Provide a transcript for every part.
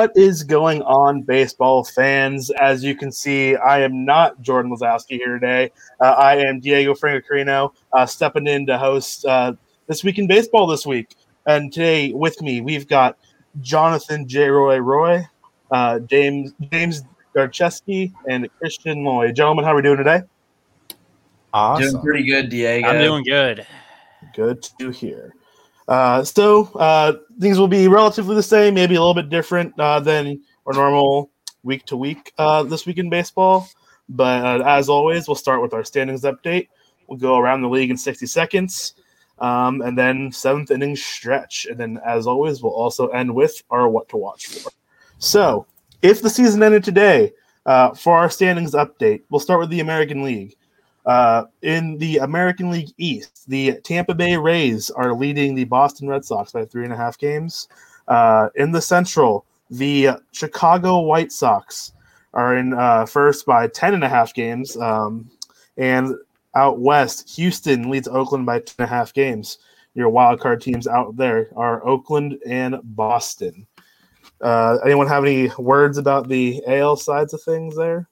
What is going on, baseball fans? As you can see, I am not Jordan Lazowski here today. Uh, I am Diego Franco uh, stepping in to host uh, This Week in Baseball this week. And today with me, we've got Jonathan J. Roy Roy, uh, James James Garcheski, and Christian Loy. Gentlemen, how are we doing today? Awesome. Doing pretty good, Diego. I'm doing good. Good to hear. Uh, so uh, things will be relatively the same, maybe a little bit different uh, than our normal week to week uh, this week in baseball. But uh, as always, we'll start with our standings update. We'll go around the league in 60 seconds, um, and then seventh inning stretch. And then, as always, we'll also end with our what to watch for. So, if the season ended today, uh, for our standings update, we'll start with the American League. Uh, in the American League East, the Tampa Bay Rays are leading the Boston Red Sox by three and a half games. Uh, in the Central, the Chicago White Sox are in uh, first by ten and a half games. Um, and out west, Houston leads Oakland by two and a half games. Your wild card teams out there are Oakland and Boston. Uh, anyone have any words about the AL sides of things there?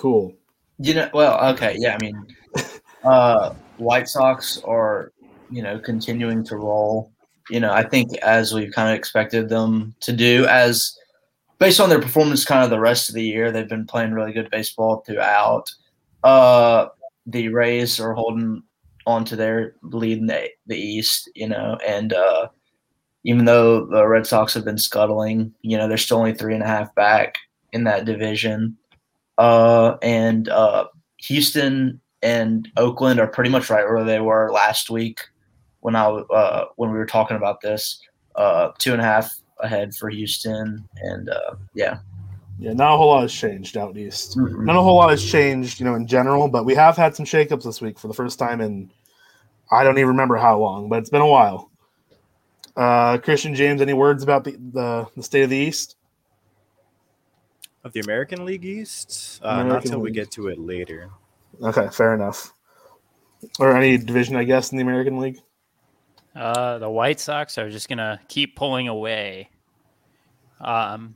Cool. You know, well, okay, yeah. I mean, uh, White Sox are, you know, continuing to roll. You know, I think as we've kind of expected them to do, as based on their performance, kind of the rest of the year, they've been playing really good baseball throughout. Uh, the Rays are holding on to their lead in the, the East, you know, and uh, even though the Red Sox have been scuttling, you know, they're still only three and a half back in that division. Uh, and uh, Houston and Oakland are pretty much right where they were last week when I uh, when we were talking about this. Uh, two and a half ahead for Houston, and uh, yeah. Yeah, not a whole lot has changed out east. Mm-hmm. Not a whole lot has changed, you know, in general. But we have had some shakeups this week for the first time in I don't even remember how long, but it's been a while. Uh, Christian James, any words about the, the, the state of the East? Of the American League East. Uh, American not until we get to it later. Okay, fair enough. Or any division, I guess, in the American League. Uh, the White Sox are just gonna keep pulling away. Um,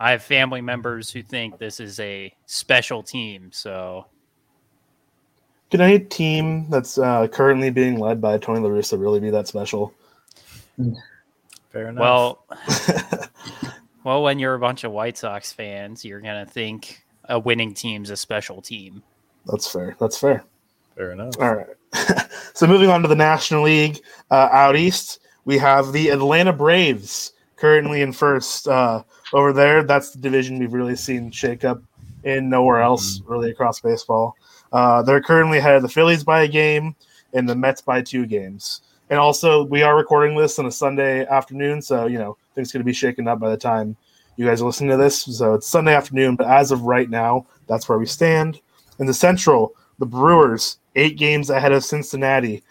I have family members who think this is a special team, so. Can any team that's uh, currently being led by Tony La Russa really be that special? Fair enough. Well, Well, when you're a bunch of White Sox fans, you're gonna think a winning team's a special team. That's fair. That's fair. Fair enough. All right. so moving on to the National League uh, out east, we have the Atlanta Braves currently in first uh, over there. That's the division we've really seen shake up in nowhere else mm-hmm. really across baseball. Uh, they're currently ahead of the Phillies by a game and the Mets by two games. And also, we are recording this on a Sunday afternoon, so you know things going to be shaken up by the time you guys are listening to this. So it's Sunday afternoon, but as of right now, that's where we stand. In the Central, the Brewers eight games ahead of Cincinnati,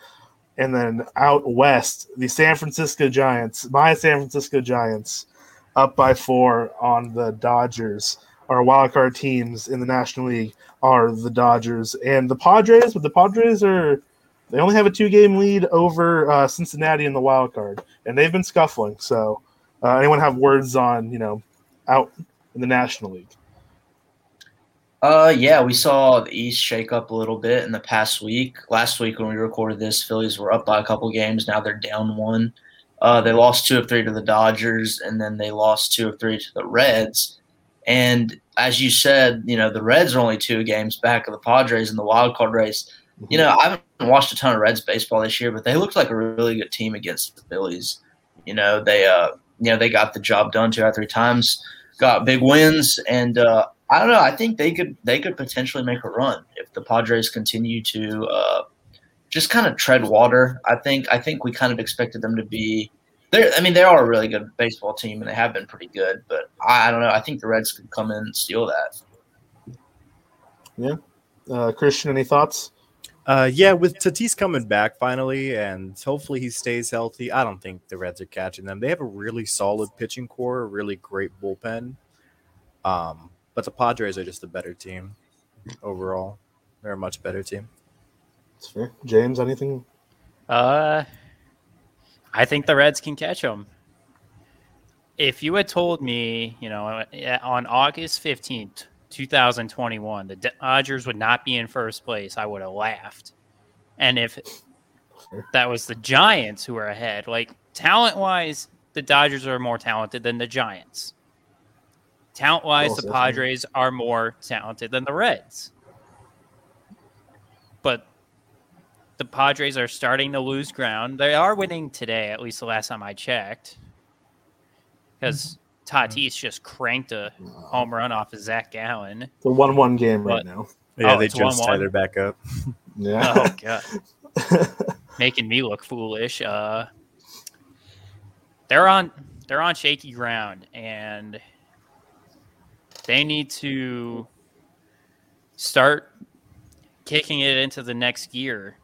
and then out west, the San Francisco Giants, my San Francisco Giants, up by four on the Dodgers. Our wildcard teams in the National League are the Dodgers and the Padres, but the Padres are they only have a two game lead over uh, Cincinnati in the wild card, and they've been scuffling. So, uh, anyone have words on you know out in the National League? Uh, yeah, we saw the East shake up a little bit in the past week. Last week when we recorded this, Phillies were up by a couple games. Now they're down one. Uh, they lost two of three to the Dodgers, and then they lost two of three to the Reds. And as you said, you know the Reds are only two games back of the Padres in the wild card race. You know, I haven't watched a ton of Reds baseball this year, but they looked like a really good team against the Phillies. You know, they uh, you know, they got the job done two or three times, got big wins, and uh, I don't know. I think they could they could potentially make a run if the Padres continue to uh, just kind of tread water. I think I think we kind of expected them to be. They're, I mean, they are a really good baseball team, and they have been pretty good. But I, I don't know. I think the Reds could come in and steal that. Yeah, uh, Christian, any thoughts? Uh, yeah, with Tatis coming back finally, and hopefully he stays healthy. I don't think the Reds are catching them. They have a really solid pitching core, a really great bullpen. Um, but the Padres are just a better team overall. They're a much better team. That's fair. James, anything? Uh, I think the Reds can catch them. If you had told me, you know, on August 15th, 2021, the Dodgers would not be in first place, I would have laughed. And if that was the Giants who were ahead, like talent wise, the Dodgers are more talented than the Giants. Talent wise, the Padres are more talented than the Reds. But the Padres are starting to lose ground. They are winning today, at least the last time I checked. Because Tatis just cranked a home run off of Zach Gallen. It's a one-one game right but, now. Yeah, oh, they just tied it back up. Yeah. Oh god. Making me look foolish. Uh, they're on they're on shaky ground, and they need to start kicking it into the next gear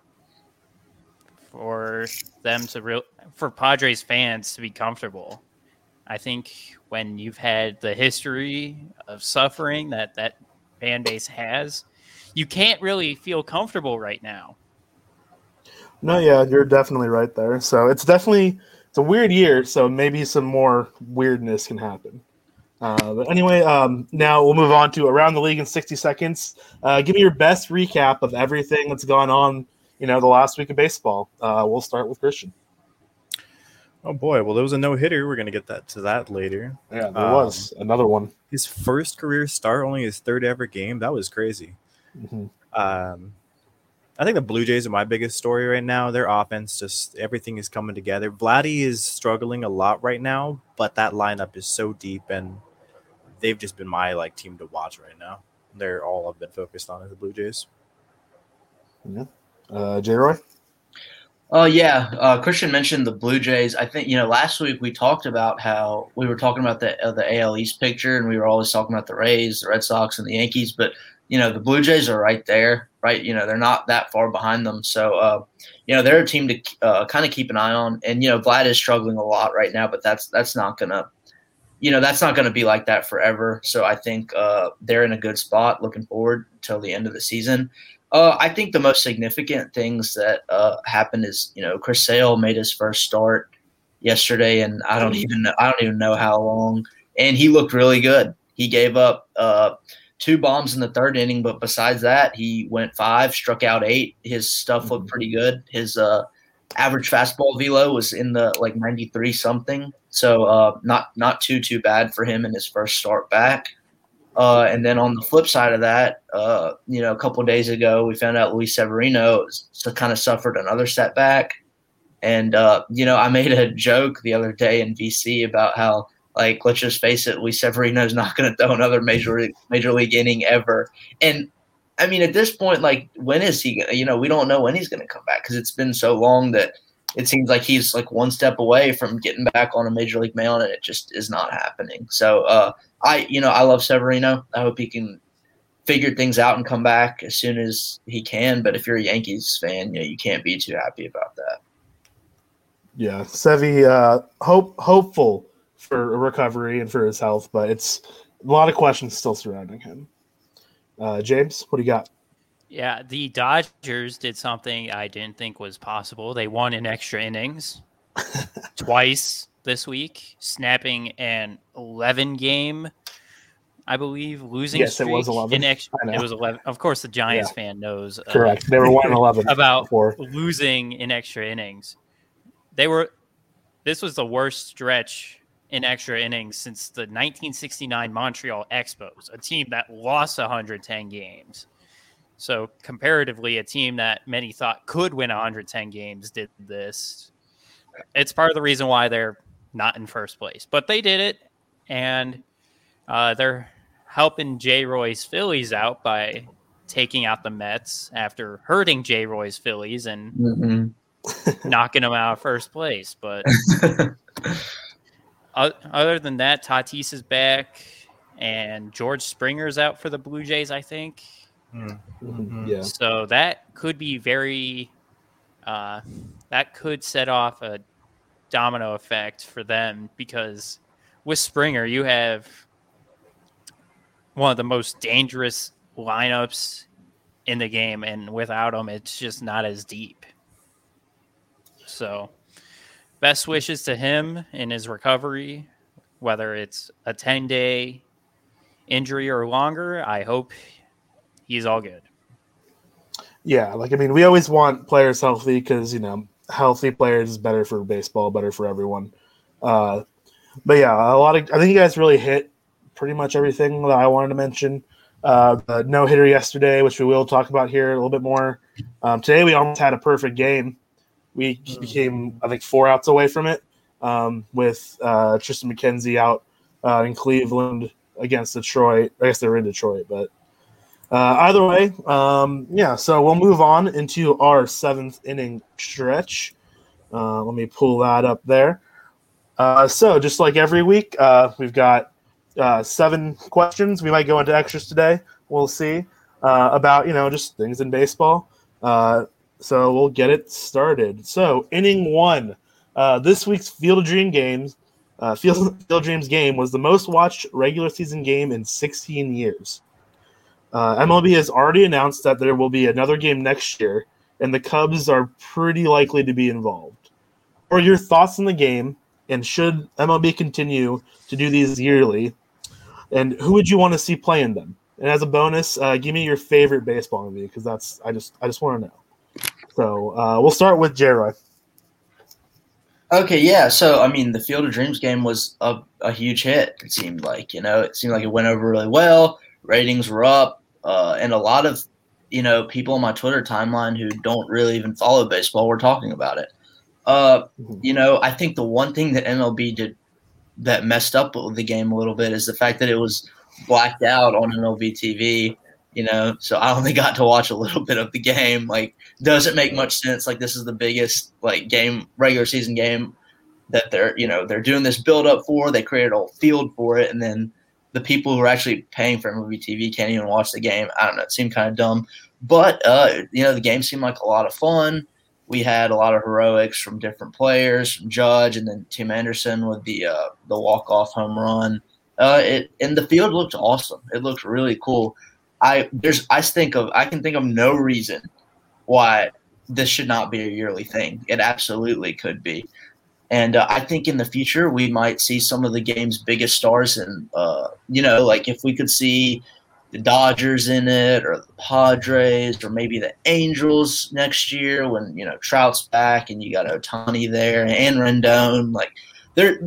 for them to real for Padres fans to be comfortable. I think when you've had the history of suffering that that fan base has, you can't really feel comfortable right now. No, yeah, you're definitely right there. So it's definitely it's a weird year. So maybe some more weirdness can happen. Uh, but anyway, um, now we'll move on to around the league in 60 seconds. Uh, give me your best recap of everything that's gone on, you know, the last week of baseball. Uh, we'll start with Christian. Oh boy, well there was a no hitter. We're gonna get that to that later. Yeah, there um, was another one. His first career start, only his third ever game. That was crazy. Mm-hmm. Um, I think the Blue Jays are my biggest story right now. Their offense, just everything is coming together. Vladdy is struggling a lot right now, but that lineup is so deep and they've just been my like team to watch right now. They're all I've been focused on as the Blue Jays. Yeah. Uh, J. Roy. Oh uh, yeah, uh, Christian mentioned the Blue Jays. I think you know last week we talked about how we were talking about the uh, the AL East picture, and we were always talking about the Rays, the Red Sox, and the Yankees. But you know the Blue Jays are right there, right? You know they're not that far behind them. So uh, you know they're a team to uh, kind of keep an eye on. And you know Vlad is struggling a lot right now, but that's that's not gonna you know that's not to be like that forever. So I think uh, they're in a good spot. Looking forward till the end of the season. Uh, I think the most significant things that uh, happened is you know Chris Sale made his first start yesterday, and I don't even know, I don't even know how long, and he looked really good. He gave up uh, two bombs in the third inning, but besides that, he went five, struck out eight. His stuff looked mm-hmm. pretty good. His uh, average fastball velo was in the like 93 something so uh, not not too too bad for him in his first start back uh, and then on the flip side of that uh, you know a couple days ago we found out luis severino kind of suffered another setback and uh, you know i made a joke the other day in vc about how like let's just face it luis severino's not going to throw another major major league inning ever and I mean, at this point, like, when is he gonna? You know, we don't know when he's gonna come back because it's been so long that it seems like he's like one step away from getting back on a major league mound, and it just is not happening. So, uh, I, you know, I love Severino. I hope he can figure things out and come back as soon as he can. But if you're a Yankees fan, you know, you can't be too happy about that. Yeah, Sevy, uh, hope hopeful for a recovery and for his health, but it's a lot of questions still surrounding him. Uh, James, what do you got? Yeah, the Dodgers did something I didn't think was possible. They won in extra innings twice this week, snapping an 11 game, I believe, losing yes, streak. it was 11. In extra, it was 11. Of course, the Giants yeah. fan knows. Uh, Correct. They were 1 11 about before. losing in extra innings. They were, this was the worst stretch in extra innings since the 1969 Montreal Expos, a team that lost 110 games. So, comparatively, a team that many thought could win 110 games did this. It's part of the reason why they're not in first place, but they did it, and uh, they're helping J. Roy's Phillies out by taking out the Mets after hurting J. Roy's Phillies and mm-hmm. knocking them out of first place. But other than that, Tatis is back, and George Springer's out for the Blue Jays. I think. Mm-hmm. Yeah. So that could be very. Uh, that could set off a domino effect for them because with Springer, you have one of the most dangerous lineups in the game, and without him, it's just not as deep. So best wishes to him in his recovery, whether it's a 10 day injury or longer. I hope he's all good. Yeah, like I mean, we always want players healthy because you know healthy players is better for baseball, better for everyone. Uh, but yeah, a lot of I think you guys really hit pretty much everything that I wanted to mention. Uh, no hitter yesterday, which we will talk about here a little bit more. Um, today we almost had a perfect game. We became I think four outs away from it um, with uh, Triston McKenzie out uh, in Cleveland against Detroit. I guess they were in Detroit, but uh, either way, um, yeah. So we'll move on into our seventh inning stretch. Uh, let me pull that up there. Uh, so just like every week, uh, we've got uh, seven questions. We might go into extras today. We'll see uh, about you know just things in baseball. so we'll get it started. So inning one, this week's Field of Dream games. Field, Field of Dreams game was the most watched regular season game in 16 years. Uh, MLB has already announced that there will be another game next year, and the Cubs are pretty likely to be involved. Are your thoughts on the game, and should MLB continue to do these yearly? And who would you want to see playing them? And as a bonus, uh, give me your favorite baseball movie because that's I just I just want to know. So uh, we'll start with J. Roy. Okay, yeah. So I mean, the Field of Dreams game was a, a huge hit. It seemed like you know, it seemed like it went over really well. Ratings were up uh, and a lot of you know people on my Twitter timeline who don't really even follow baseball were talking about it. Uh, mm-hmm. you know, I think the one thing that MLB did that messed up the game a little bit is the fact that it was blacked out on MLB TV. You know, so I only got to watch a little bit of the game. Like, doesn't make much sense. Like, this is the biggest like game regular season game that they're you know they're doing this build up for. They created a whole field for it, and then the people who are actually paying for MLB TV can't even watch the game. I don't know. It seemed kind of dumb, but uh, you know, the game seemed like a lot of fun. We had a lot of heroics from different players, from Judge, and then Tim Anderson with the uh, the walk off home run. Uh, it and the field looked awesome. It looked really cool. I there's I think of I can think of no reason why this should not be a yearly thing. It absolutely could be. And uh, I think in the future we might see some of the game's biggest stars, and uh, you know, like if we could see the Dodgers in it, or the Padres, or maybe the Angels next year when you know Trout's back and you got Ohtani there and Rendon, like there,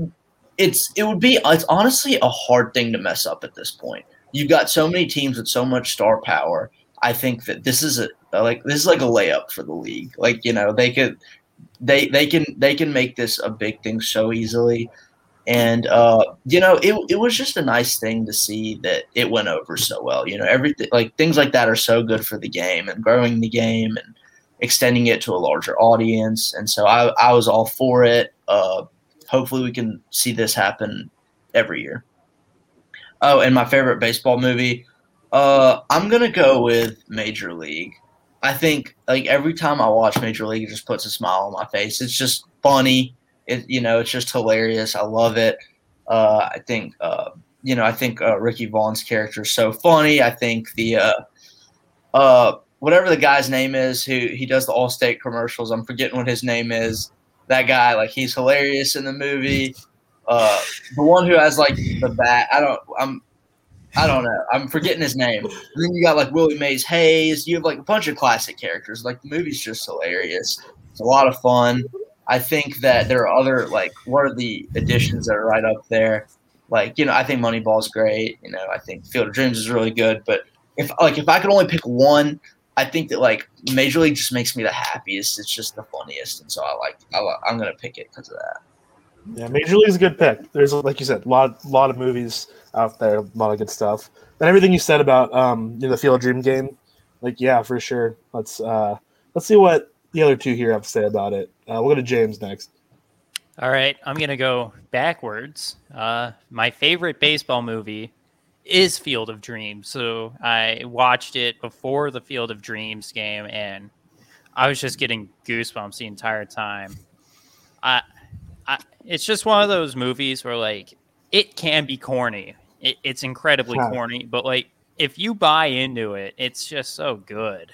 it's it would be it's honestly a hard thing to mess up at this point. You've got so many teams with so much star power. I think that this is a like this is like a layup for the league. Like you know they could they they can they can make this a big thing so easily. And uh, you know it, it was just a nice thing to see that it went over so well you know everything like things like that are so good for the game and growing the game and extending it to a larger audience. And so i, I was all for it. Uh, hopefully we can see this happen every year. Oh and my favorite baseball movie uh, i'm gonna go with major league I think like every time I watch Major League, it just puts a smile on my face. It's just funny. It you know, it's just hilarious. I love it. Uh, I think uh, you know, I think uh, Ricky Vaughn's character is so funny. I think the uh, uh, whatever the guy's name is who he does the Allstate commercials. I'm forgetting what his name is. That guy, like he's hilarious in the movie. Uh, the one who has like the bat. I don't. I'm I don't know. I'm forgetting his name. And then you got like Willie Mays Hayes. You have like a bunch of classic characters. Like the movie's just hilarious. It's a lot of fun. I think that there are other like what are the additions that are right up there? Like you know, I think Moneyball's great. You know, I think Field of Dreams is really good. But if like if I could only pick one, I think that like Major League just makes me the happiest. It's just the funniest, and so I like I, I'm gonna pick it because of that. Yeah, Major League is a good pick. There's like you said, a lot, lot of movies out there, a lot of good stuff. And everything you said about um, you know, the Field of Dream game, like yeah, for sure. Let's uh, let's see what the other two here have to say about it. Uh, we'll go to James next. All right, I'm gonna go backwards. Uh, my favorite baseball movie is Field of Dreams. So I watched it before the Field of Dreams game, and I was just getting goosebumps the entire time. I I, it's just one of those movies where like it can be corny. It, it's incredibly huh. corny, but like if you buy into it, it's just so good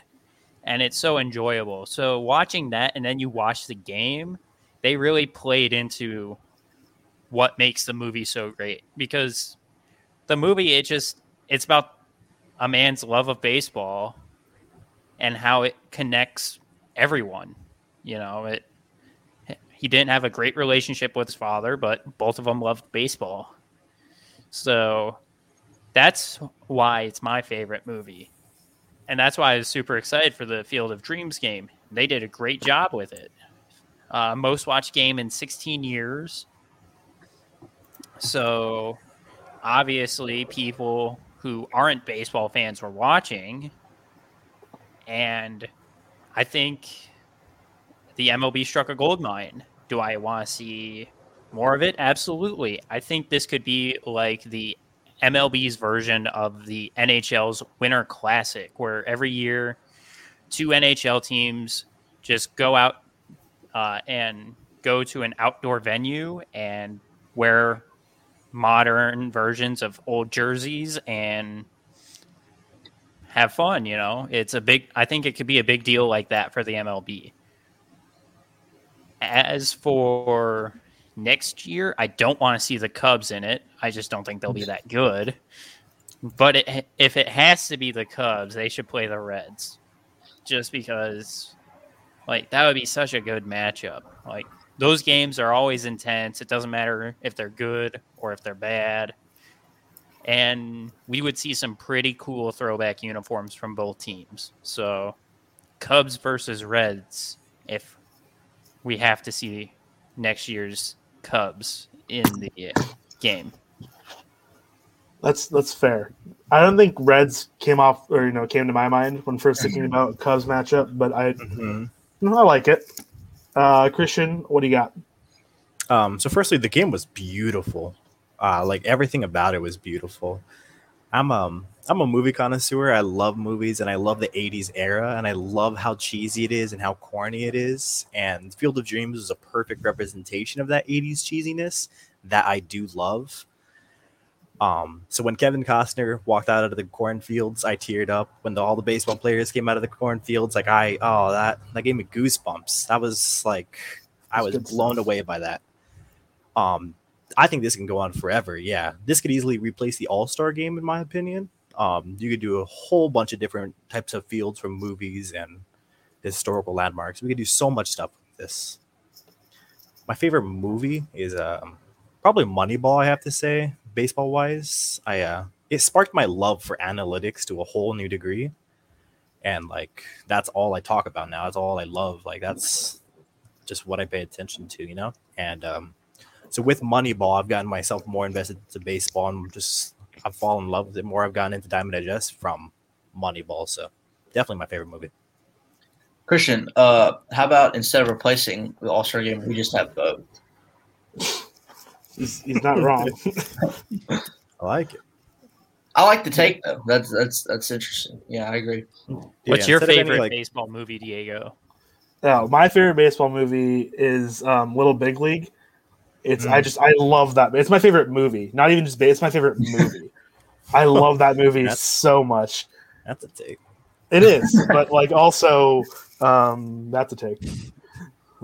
and it's so enjoyable. So watching that and then you watch the game, they really played into what makes the movie so great because the movie it just it's about a man's love of baseball and how it connects everyone. You know, it he didn't have a great relationship with his father, but both of them loved baseball. So that's why it's my favorite movie. And that's why I was super excited for the Field of Dreams game. They did a great job with it. Uh, most watched game in 16 years. So obviously, people who aren't baseball fans were watching. And I think the MLB struck a gold mine. Do I want to see more of it? Absolutely. I think this could be like the MLB's version of the NHL's Winter Classic, where every year two NHL teams just go out uh, and go to an outdoor venue and wear modern versions of old jerseys and have fun. You know, it's a big. I think it could be a big deal like that for the MLB. As for next year, I don't want to see the Cubs in it. I just don't think they'll be that good. But it, if it has to be the Cubs, they should play the Reds, just because, like that would be such a good matchup. Like those games are always intense. It doesn't matter if they're good or if they're bad. And we would see some pretty cool throwback uniforms from both teams. So, Cubs versus Reds, if we have to see next year's Cubs in the game. That's that's fair. I don't think Reds came off or you know came to my mind when first thinking about Cubs matchup, but I Mm-hmm. I like it. Uh, Christian, what do you got? Um, so firstly, the game was beautiful. Uh, like everything about it was beautiful. I'm um I'm a movie connoisseur. I love movies and I love the 80s era and I love how cheesy it is and how corny it is. And Field of Dreams is a perfect representation of that 80s cheesiness that I do love. Um, so when Kevin Costner walked out of the cornfields, I teared up. When the, all the baseball players came out of the cornfields, like I oh that that gave me goosebumps. That was like I was blown stuff. away by that. Um, I think this can go on forever. Yeah, this could easily replace the All Star game, in my opinion. Um, you could do a whole bunch of different types of fields from movies and historical landmarks. We could do so much stuff with this. My favorite movie is um, probably Moneyball. I have to say, baseball wise, I uh, it sparked my love for analytics to a whole new degree, and like that's all I talk about now. That's all I love. Like that's just what I pay attention to, you know. And um, so with Moneyball, I've gotten myself more invested into baseball and just I've fallen in love with it more. I've gotten into Diamond Digest from Moneyball, so definitely my favorite movie. Christian, uh, how about instead of replacing the All Star game, we just have both? He's, he's not wrong. I like it. I like the take though. That's that's that's interesting. Yeah, I agree. What's your instead of any, favorite like- baseball movie, Diego? Oh, my favorite baseball movie is um, Little Big League. It's I Mm. just I love that. It's my favorite movie. Not even just base. It's my favorite movie. I love that movie That's- so much. That's a take. It is, but like also um, that's a take.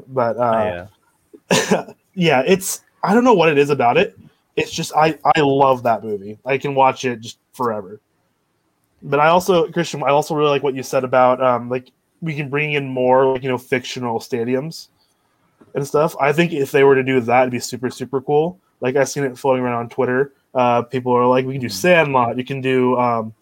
But uh, I, uh, yeah, it's I don't know what it is about it. It's just I I love that movie. I can watch it just forever. But I also Christian, I also really like what you said about um like we can bring in more like you know fictional stadiums and stuff. I think if they were to do that, it'd be super super cool. Like I've seen it floating around on Twitter. Uh, people are like, we can do Sandlot. You can do um,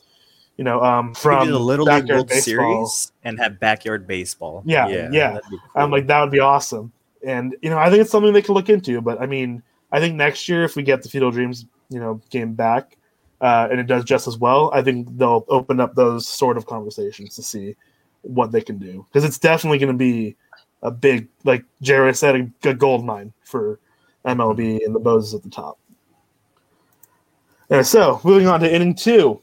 you know um from the Little League World Baseball. Series and have backyard baseball. Yeah, yeah. that'd be I'm like, that would be awesome. And you know, I think it's something they can look into. But I mean, I think next year if we get the of Dreams, you know, game back, uh, and it does just as well, I think they'll open up those sort of conversations to see what they can do because it's definitely going to be a big, like Jared said, a, a gold mine for MLB and the Bows at the top. And so, moving on to inning two,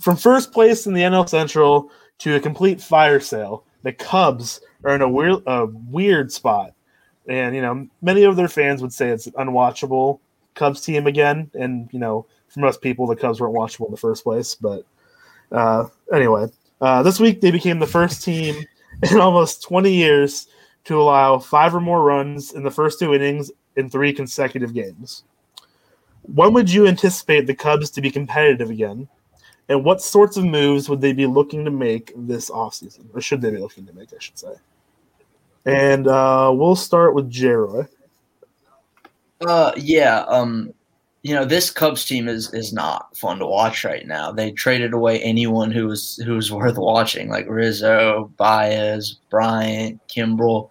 from first place in the NL Central to a complete fire sale, the Cubs are in a weird, a weird spot. And, you know, many of their fans would say it's an unwatchable Cubs team again. And, you know, for most people, the Cubs weren't watchable in the first place. But uh, anyway, uh, this week they became the first team in almost 20 years to allow five or more runs in the first two innings in three consecutive games. When would you anticipate the Cubs to be competitive again? And what sorts of moves would they be looking to make this offseason? Or should they be looking to make, I should say? And uh, we'll start with J-Roy. Uh, yeah. Um, you know, this Cubs team is is not fun to watch right now. They traded away anyone who was who was worth watching, like Rizzo, Baez, Bryant, Kimbrel.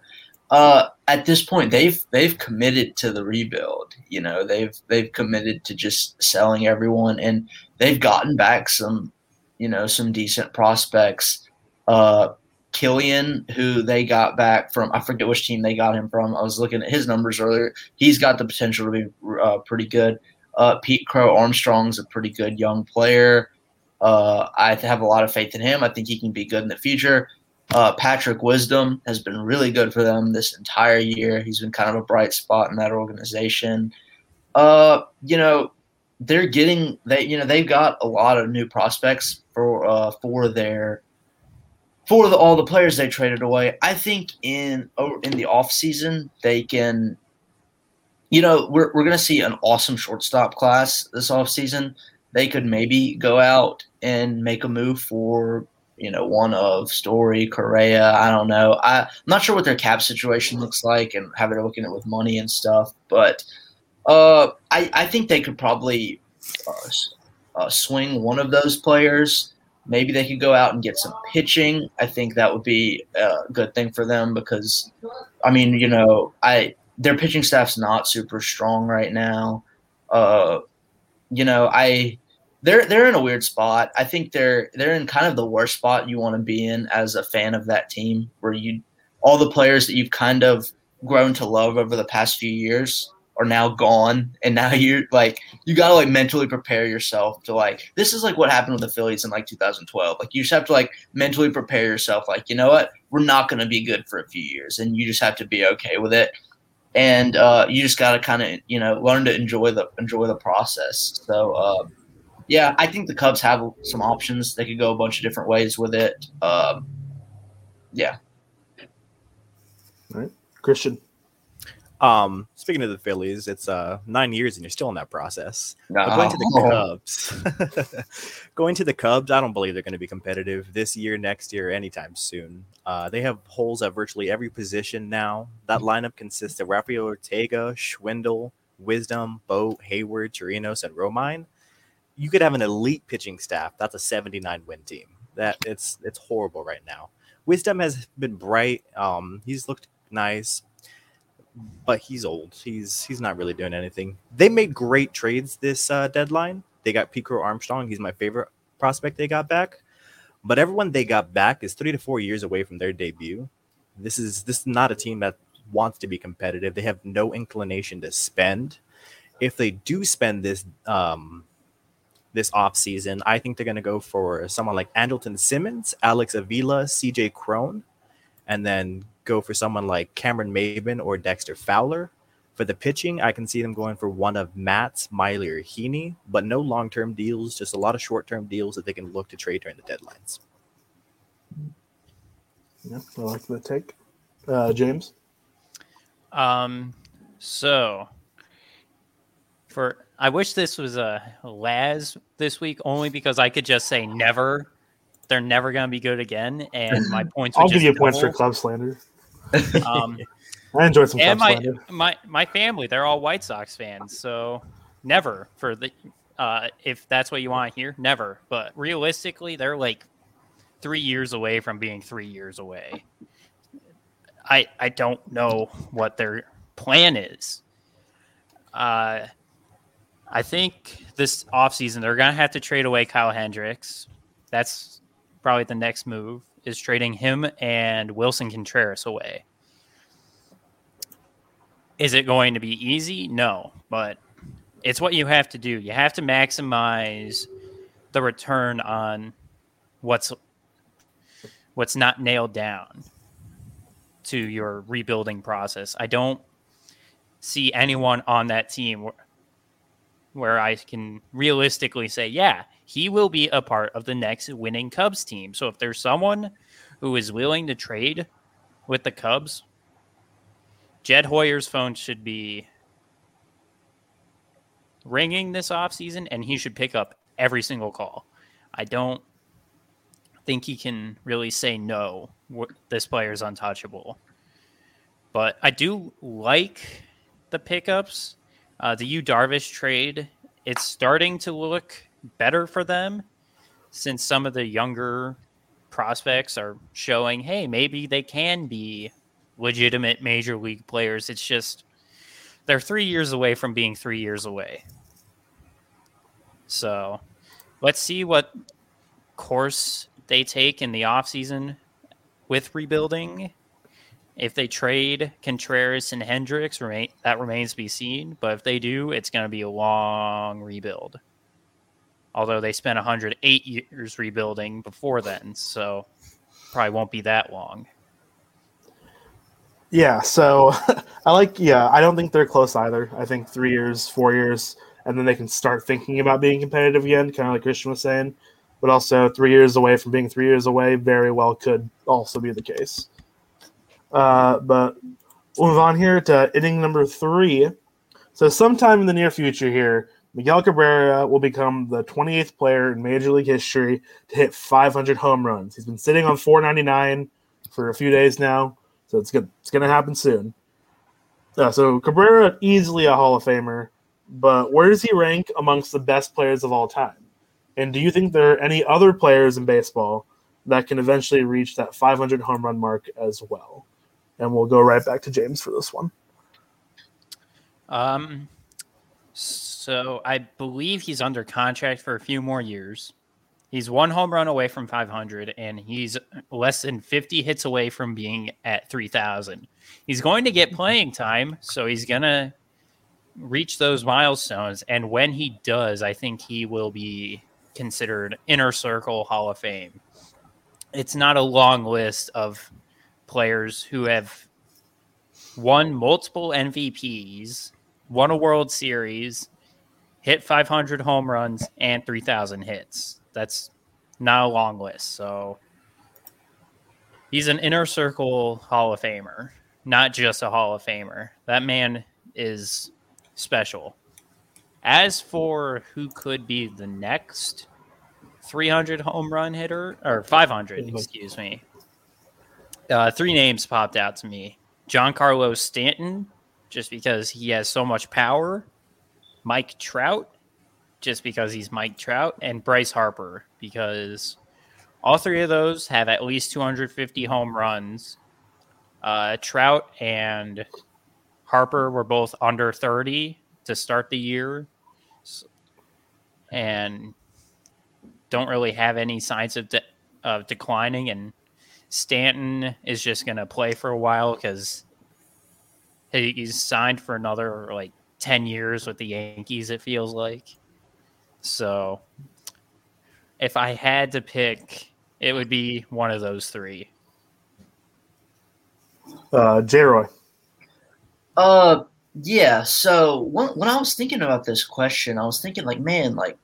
Uh, at this point, they've they've committed to the rebuild. You know, they've they've committed to just selling everyone, and they've gotten back some, you know, some decent prospects. Uh, Kilian, who they got back from, I forget which team they got him from. I was looking at his numbers earlier. He's got the potential to be uh, pretty good. Uh, Pete Crow Armstrong's a pretty good young player. Uh, I have a lot of faith in him. I think he can be good in the future. Uh, Patrick Wisdom has been really good for them this entire year. He's been kind of a bright spot in that organization. Uh, you know, they're getting they you know they've got a lot of new prospects for uh, for their for the, all the players they traded away. I think in in the off season they can you know, we're, we're going to see an awesome shortstop class this offseason. They could maybe go out and make a move for, you know, one of Story, Correa. I don't know. I, I'm not sure what their cap situation looks like and how they're looking at with money and stuff, but uh, I, I think they could probably uh, uh, swing one of those players. Maybe they could go out and get some pitching. I think that would be a good thing for them because, I mean, you know, I their pitching staff's not super strong right now. Uh, you know, I they're they're in a weird spot. I think they're they're in kind of the worst spot you want to be in as a fan of that team, where you all the players that you've kind of grown to love over the past few years are now gone, and now you're like you got to like mentally prepare yourself to like this is like what happened with the Phillies in like 2012. Like you just have to like mentally prepare yourself, like you know what, we're not to be good for a few years, and you just have to be okay with it and uh, you just got to kind of you know learn to enjoy the enjoy the process. So uh, yeah, I think the Cubs have some options. They could go a bunch of different ways with it. Um, yeah. All right, Christian. Um, speaking of the Phillies, it's uh nine years and you're still in that process. No. Going to the Cubs, going to the Cubs, I don't believe they're going to be competitive this year, next year, anytime soon. Uh, they have holes at virtually every position now. That lineup consists of Rafael Ortega, Schwindel, Wisdom, Bote, Heyward, Chirinos, and Romine. You could have an elite pitching staff. That's a 79 win team. That it's it's horrible right now. Wisdom has been bright. Um, he's looked nice but he's old. He's he's not really doing anything. They made great trades this uh, deadline. They got Pete Crow Armstrong. He's my favorite prospect they got back. But everyone they got back is three to four years away from their debut. This is this is not a team that wants to be competitive. They have no inclination to spend. If they do spend this um, this off season, I think they're going to go for someone like Andrelton Simmons, Alex Avila, CJ Cron, and then go for someone like Cameron Maybin or Dexter Fowler. For the pitching, I can see them going for one of Matz, Miley, or Heaney, but no long term deals, just a lot of short term deals that they can look to trade during the deadlines. Yeah, I like the take. Uh, James? Um, so for I wish this was a Laz this week only because I could just say never. They're never going to be good again, and my points. I'll give you double. points for club slander. Um, I enjoyed some. And my my my family, they're all White Sox fans, so never for the uh, if that's what you want to hear, never. But realistically, they're like three years away from being three years away. I I don't know what their plan is. Uh, I think this offseason they're gonna have to trade away Kyle Hendricks. That's probably the next move is trading him and Willson Contreras away. Is it going to be easy? No, but it's what you have to do. You have to maximize the return on what's what's not nailed down to your rebuilding process. I don't see anyone on that team where, where I can realistically say, yeah, he will be a part of the next winning Cubs team. So if there's someone who is willing to trade with the Cubs Jed Hoyer's phone should be ringing this offseason and he should pick up every single call. I don't think he can really say no. This player is untouchable. But I do like the pickups. Uh, the Yu Darvish trade, it's starting to look better for them since some of the younger prospects are showing, hey, maybe they can be legitimate major league players. It's just they're three years away from being three years away. So let's see what course they take in the offseason with rebuilding. If they trade Contreras and Hendricks, remain, that remains to be seen. But if they do, it's going to be a long rebuild. Although they spent 108 years rebuilding before then, so probably won't be that long. Yeah, so I like. Yeah, I don't think they're close either. I think three years, four years, and then they can start thinking about being competitive again, kind of like Christian was saying. But also, three years away from being three years away very well could also be the case. Uh, but we'll move on here to inning number three. So, sometime in the near future here, Miguel Cabrera will become the 28th player in Major League history to hit 500 home runs. He's been sitting on 499 for a few days now, so it's good. It's going to happen soon. Uh, so Cabrera easily a Hall of Famer, but where does he rank amongst the best players of all time? And do you think there are any other players in baseball that can eventually reach that 500 home run mark as well? And we'll go right back to James for this one. Um. So I believe he's under contract for a few more years. He's one home run away from 500, and he's less than 50 hits away from being at 3,000. He's going to get playing time, so he's going to reach those milestones. And when he does, I think he will be considered inner circle Hall of Fame. It's not a long list of players who have won multiple MVPs, won a World Series, hit 500 home runs and 3,000 hits. That's not a long list. So he's an inner circle Hall of Famer, not just a Hall of Famer. That man is special. As for who could be the next 300 home run hitter or 500, excuse me, uh, three names popped out to me Giancarlo Stanton, just because he has so much power Mike Trout, just because he's Mike Trout, and Bryce Harper, because all three of those have at least 250 home runs. Uh, Trout and Harper were both under 30 to start the year and don't really have any signs of, de- of declining. And Stanton is just going to play for a while because he's signed for another like 10 years with the Yankees, it feels like. So if I had to pick, it would be one of those three. Uh, J. Roy. Uh, yeah. So when, when I was thinking about this question, I was thinking like, man, like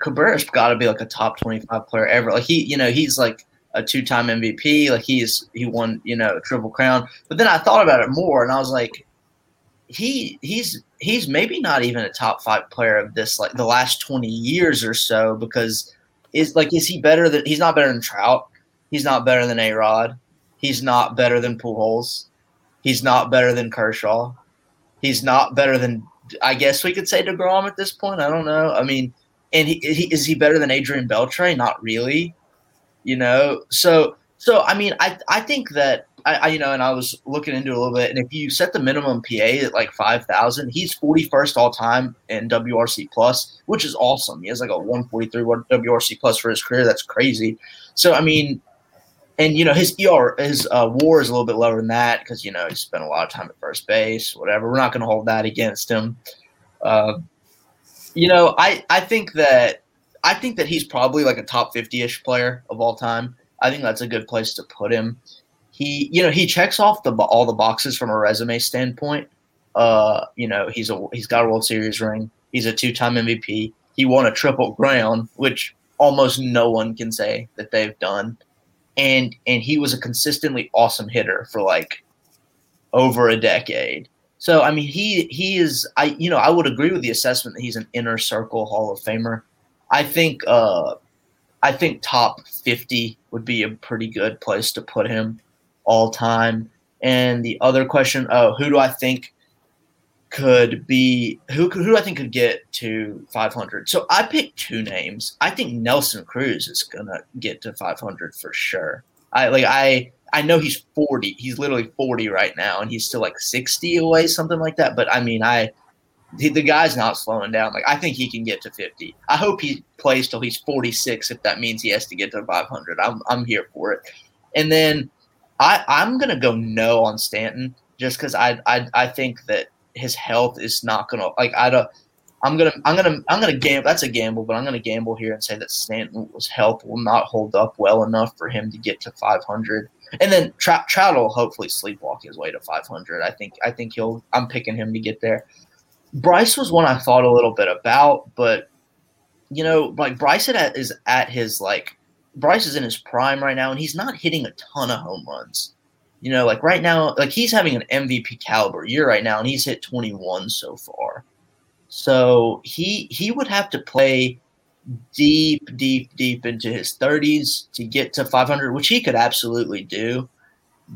Cabrera's got to be like a top twenty-five player ever. Like he, you know, he's like a two-time MVP. Like he's he won, you know, a triple crown. But then I thought about it more, and I was like, he he's he's maybe not even a top five player of this like the last 20 years or so because is like is he better than he's not better than Trout. He's not better than A Rod he's not better than Pujols. He's not better than Kershaw. He's not better than I guess we could say Degrom at this point. I don't know. I mean and he, he is he better than Adrian Beltre? Not really. You know? So so I mean I I think that I, I, you know, and I was looking into a little bit, and if you set the minimum PA at like five thousand, he's forty first all time in WRC plus, which is awesome. He has like a one forty three WRC plus for his career. That's crazy. So I mean, and you know his ER his uh, WAR is a little bit lower than that because you know he spent a lot of time at first base, whatever. We're not going to hold that against him. Uh, you know, I I think that I think that he's probably like a top fifty ish player of all time. I think that's a good place to put him he you know he checks off the all the boxes from a resume standpoint. Uh, you know he's a he's got a World Series ring. He's a two time MVP. He won a triple crown, which almost no one can say that they've done. And and he was a consistently awesome hitter for like over a decade. So I mean, he he is. I you know I would agree with the assessment that he's an inner circle Hall of Famer. I think uh, I think top fifty would be a pretty good place to put him all time. And the other question, oh, who do I think could be who who do I think could get to 500? So I picked two names. I think Nelson Cruz is gonna get to 500 for sure. I like I I know he's 40. He's literally 40 right now, and he's still like 60 away, something like that. But I mean, I he, the guy's not slowing down. Like I think he can get to 50. I hope he plays till he's 46. If that means he has to get to 500, I'm I'm here for it. And then I I'm gonna go no on Stanton just because I I I think that his health is not gonna like I don't. I'm gonna I'm gonna I'm gonna gamble. That's a gamble, but I'm gonna gamble here and say that Stanton's health will not hold up well enough for him to get to 500. And then Trout, Trout will hopefully sleepwalk his way to 500. I think I think he'll. I'm picking him to get there. Bryce was one I thought a little bit about, but you know, like Bryce is at his like Bryce is in his prime right now, and he's not hitting a ton of home runs. You know, like right now, like he's having an MVP caliber year right now, and he's hit 21 so far. So he he would have to play deep, deep, deep into his 30s to get to 500, which he could absolutely do.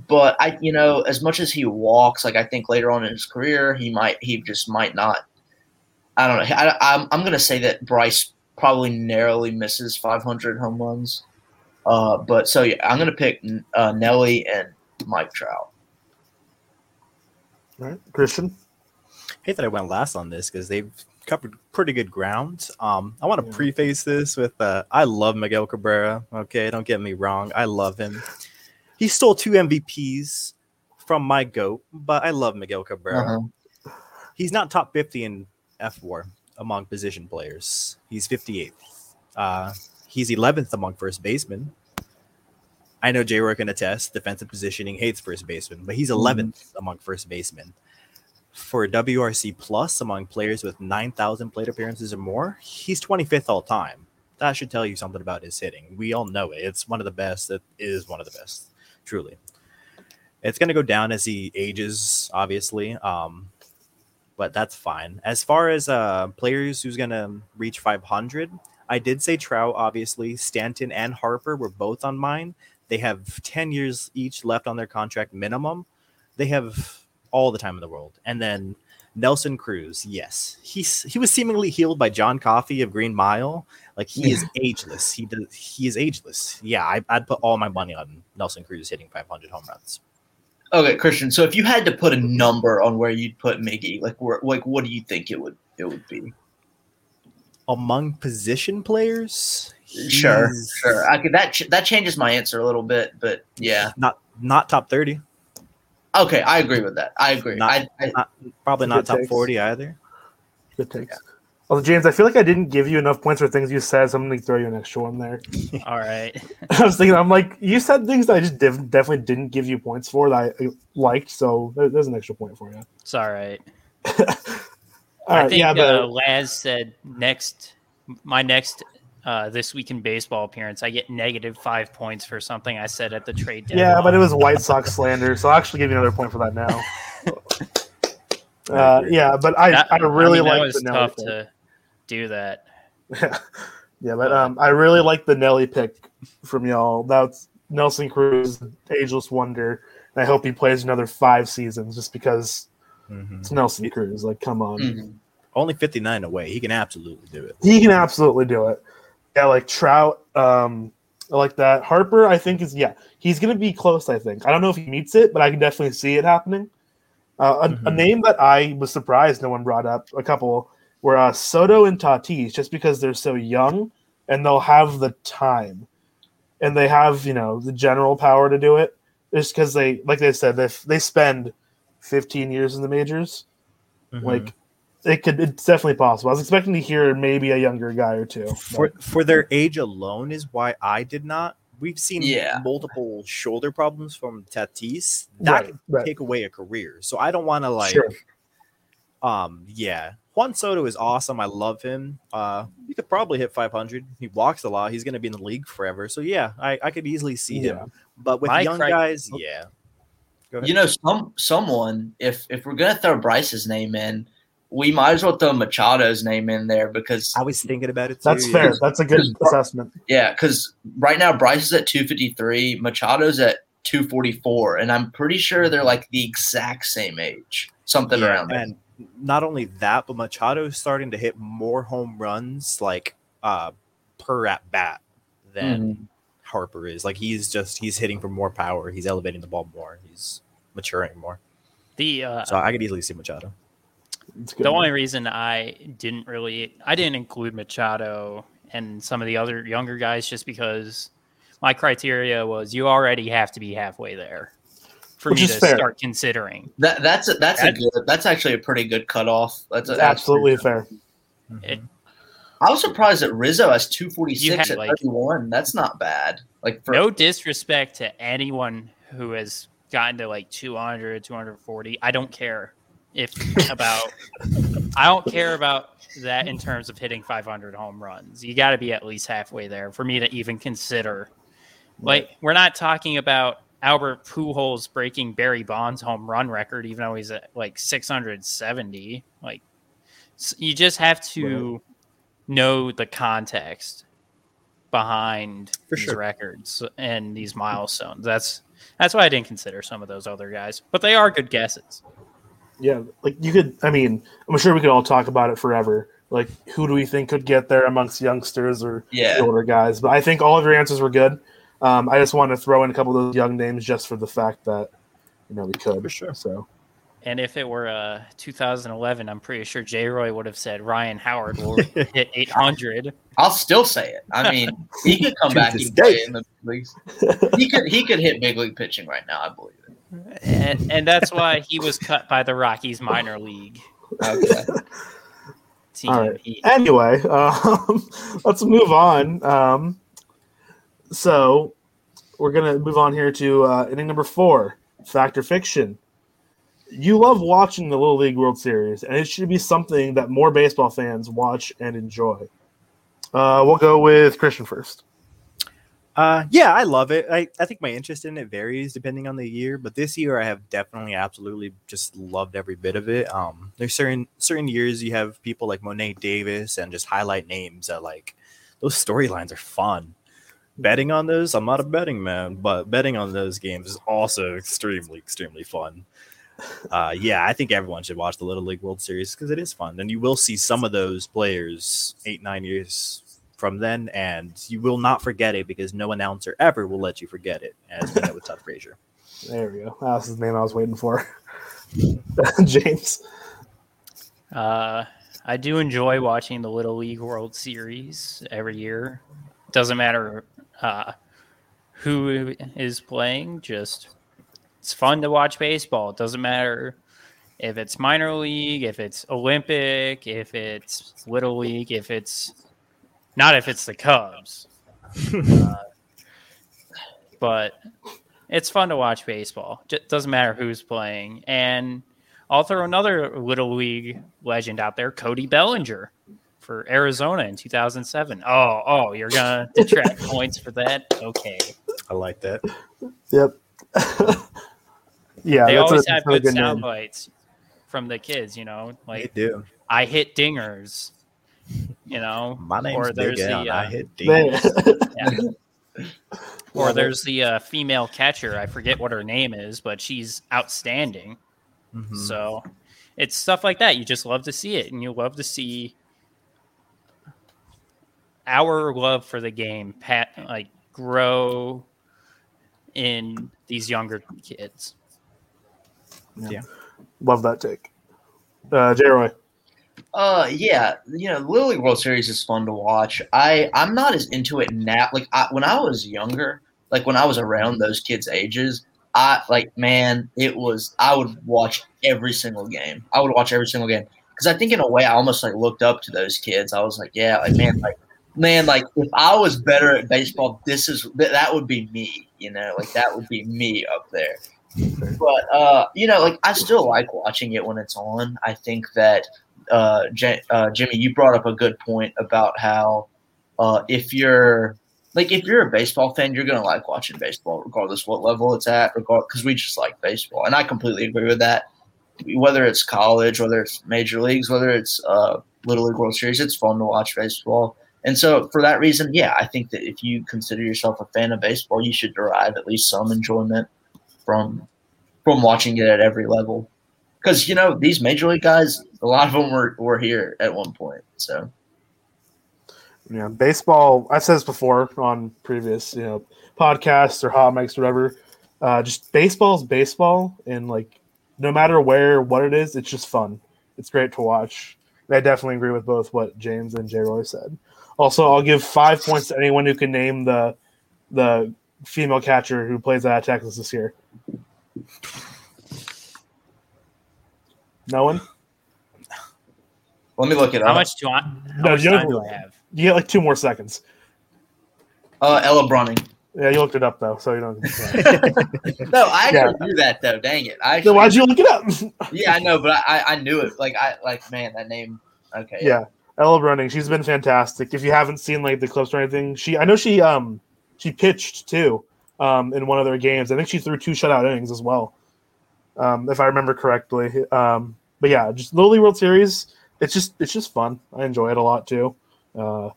But I, you know, as much as he walks, like I think later on in his career, he might, he just might not. I don't know. I, I'm I'm gonna say that Bryce probably narrowly misses 500 home runs. Uh, but so yeah, I'm gonna pick uh, Nelly and Mike Trout. All right, Christian. I hate that I went last on this because they've covered pretty good ground. Um, I want to yeah. preface this with uh, I love Miguel Cabrera. Okay, don't get me wrong, I love him. He stole two MVPs from my goat, but I love Miguel Cabrera. Uh-huh. He's not top 50 in fWAR among position players. He's 58th. Uh, he's 11th among first basemen. I know Jay Roy can attest defensive positioning hates first baseman, but he's 11th mm-hmm. among first basemen. For WRC plus among players with 9,000 plate appearances or more, he's 25th all time. That should tell you something about his hitting. We all know it. It's one of the best. It is one of the best, truly. It's going to go down as he ages, obviously, um, but that's fine. As far as uh, players who's going to reach 500, I did say Trout, obviously. Stanton and Harper were both on mine. They have 10 years each left on their contract minimum. They have all the time in the world. And then Nelson Cruz, yes, he's he was seemingly healed by John Coffey of Green Mile. Like he yeah. is ageless. He does he is ageless. Yeah, I, would put all my money on Nelson Cruz hitting 500 home runs. Okay, Christian. So if you had to put a number on where you'd put Miggy, like where, like what do you think it would it would be? Among position players, sure, sure. I could that that changes my answer a little bit, but yeah, not not top 30. Okay, I agree with that. I agree. Not, I, I, not, probably not top takes. 40 either. Good takes. Yeah. Well, James, I feel like I didn't give you enough points for things you said, so I'm going to throw you an extra one there. All right. I was thinking, I'm like, you said things that I just div- definitely didn't give you points for that I liked, so there's an extra point for you. It's all right. all I think yeah, but... uh, Laz said next, my next uh, this week in baseball appearance, I get negative five points for something I said at the trade deadline. Yeah, but it was White Sox slander, so I'll actually give you another point for that now. uh, yeah, but I, that, I really I mean, like the Nelly tough pick. to do that. Yeah, yeah, but um, I really like the Nelly pick from y'all. That's Nelson Cruz, ageless wonder. I hope he plays another five seasons, just because mm-hmm. it's Nelson Cruz. Like, come on. Mm-hmm. Only 59 away. He can absolutely do it. He can absolutely do it. Yeah, like Trout, um, like that. Harper, I think is yeah, he's gonna be close. I think. I don't know if he meets it, but I can definitely see it happening. Uh, a, mm-hmm. a, name that I was surprised no one brought up. A couple were uh, Soto and Tatis, just because they're so young and they'll have the time, and they have you know the general power to do it. Just because they, like they said, they they spend 15 years in the majors. Mm-hmm. Like it could it's definitely possible. I was expecting to hear maybe a younger guy or two. For for their age alone is why I did not. We've seen yeah. multiple shoulder problems from Tatis. That right, could right. take away a career. So I don't want to like sure. um yeah. Juan Soto is awesome. I love him. Uh he could probably hit 500. He walks a lot. He's going to be in the league forever. So yeah, I, I could easily see yeah. him. But with My young cri- guys, yeah. Go ahead. You know, some someone if if we're gonna throw Bryce's name in, we might as well throw Machado's name in there because I was thinking about it. That's fair. That's a good assessment. yeah, because right now Bryce is at two fifty three, Machado's at two forty four, and I'm pretty sure they're like the exact same age, something Yeah, around there. and not only that, but Machado's starting to hit more home runs like uh per at bat than Mhm. Harper is. Like he's just he's hitting for more power. He's elevating the ball more. He's maturing more. The uh, So I could easily see Machado. It's good. the only reason I didn't really I didn't include Machado and some of the other younger guys just because my criteria was you already have to be halfway there for Which me to fair. start considering. That that's a, that's a good. That's actually a pretty good cutoff. That's, It's a, absolutely fair. It- I was surprised that Rizzo has 246 had, at like- thirty one. That's not bad. Like for no disrespect to anyone who has gotten to like 200 240 i don't care if about i don't care about that in terms of hitting 500 home runs you got to be at least halfway there for me to even consider like we're not talking about albert pujols breaking barry bonds home run record even though he's at like 670 like you just have to know the context behind For these sure. records and these milestones. That's that's why I didn't consider some of those other guys, but they are good guesses. Yeah, like you could. I mean, I'm sure we could all talk about it forever. Like, who do we think could get there amongst youngsters or yeah. older guys? But I think all of your answers were good. Um, I just want to throw in a couple of those young names just for the fact that you know we could. For sure. So And if it were uh, 2011, I'm pretty sure J. Roy would have said Ryan Howard will hit 800. I'll still say it. I mean, he could come back this and play day. in the big leagues. He could he could hit big league pitching right now. I believe it. And, and that's why he was cut by the Rockies minor league Okay. All right. Anyway, um, let's move on. Um, so we're gonna move on here to uh, inning number four, fact or fiction. You love watching the Little League World Series, and it should be something that more baseball fans watch and enjoy. Uh, we'll go with Christian first. Uh, yeah, I love it. I, I think my interest in it varies depending on the year, but this year I have definitely absolutely just loved every bit of it. Um, there's certain certain years you have people like Mo'ne Davis and just highlight names that like those storylines are fun. Betting on those, I'm not a betting man, but betting on those games is also extremely extremely fun. Uh, yeah, I think everyone should watch the Little League World Series because it is fun, and you will see some of those players eight nine years from then, and you will not forget it because no announcer ever will let you forget it, as we know with Todd Frazier. There we go. That's the name I was waiting for. James. Uh, I do enjoy watching the Little League World Series every year. Doesn't matter uh, who is playing, just it's fun to watch baseball. It doesn't matter if it's minor league, if it's Olympic, if it's Little League, if it's not if it's the Cubs. Uh, but it's fun to watch baseball. It doesn't matter who's playing. And I'll throw another little league legend out there, Cody Bellinger for Arizona in 2007. Oh, oh, you're gonna detract points for that? Okay. I like that. Yep. yeah, They that's always a, have that's a good sound bites from the kids, you know, They like do. I hit dingers, you know, My name's or Big there's Al. the and I uh, hit Man. dingers. or there's the uh, female catcher. I forget what her name is, but she's outstanding. Mhm. So it's stuff like that. You just love to see it, and you love to see our love for the game pat like grow in these younger kids. Yeah. Love that take. Uh, J. Roy. Uh, yeah, you know, Little League World Series is fun to watch. I I'm not as into it now. Like I, when I was younger, like when I was around those kids' ages, I like man, it was I would watch every single game. I would watch every single game because I think in a way I almost like looked up to those kids. I was like, yeah, like man, like man, like if I was better at baseball, this is that would be me. You know, like that would be me up there. But uh, you know, like I still like watching it when it's on. I think that uh, J- uh, Jimmy, you brought up a good point about how uh, if you're like if you're a baseball fan, you're gonna like watching baseball regardless what level it's at, regard because we just like baseball, and I completely agree with that. Whether it's college, whether it's major leagues, whether it's uh, Little League World Series, it's fun to watch baseball. And so, for that reason, yeah, I think that if you consider yourself a fan of baseball, you should derive at least some enjoyment from from watching it at every level. Because you know these major league guys, a lot of them were were here at one point. So Yeah, baseball. I've said this before on previous, you know, podcasts or hot mics, or whatever. Uh, just baseball is baseball, and like, no matter where, what it is, it's just fun. It's great to watch. I definitely agree with both what James and Jay Roy said. Also, I'll give five points to anyone who can name the the female catcher who plays of Texas this year. No one. Let me look it How up. much do I? How No, much you time don't- do I have? You get like two more seconds. Uh, Ella Bruning. Yeah, you looked it up though, so you don't. No, I Yeah. knew that though. Dang it! I so why'd you look it up? yeah, I know, but I, I knew it. Like I like man, that name. Okay. yeah, Ella Bruning. She's been fantastic. If you haven't seen like the clips or anything, she I know she um she pitched too um in one of their games. I think she threw two shutout innings as well, um if I remember correctly. Um, but yeah, just Little League World Series. It's just it's just fun. I enjoy it a lot too. Uh,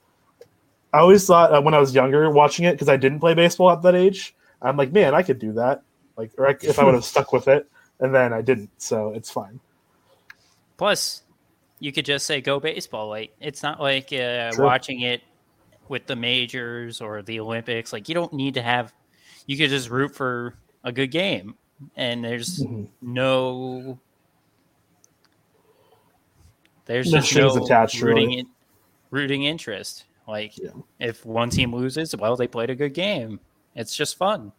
I always thought uh, when I was younger watching it because I didn't play baseball at that age. I'm like, man, I could do that. Like, or I, if I would have stuck with it, and then I didn't, so it's fine. Plus, you could just say go baseball. Like it's not like uh, watching it with the majors or the Olympics. Like you don't need to have. You could just root for a good game, and there's Mhm. no. There's No just strings no attached, rooting really. in, rooting interest. Like Yeah. if one team loses, well, they played a good game. It's just fun.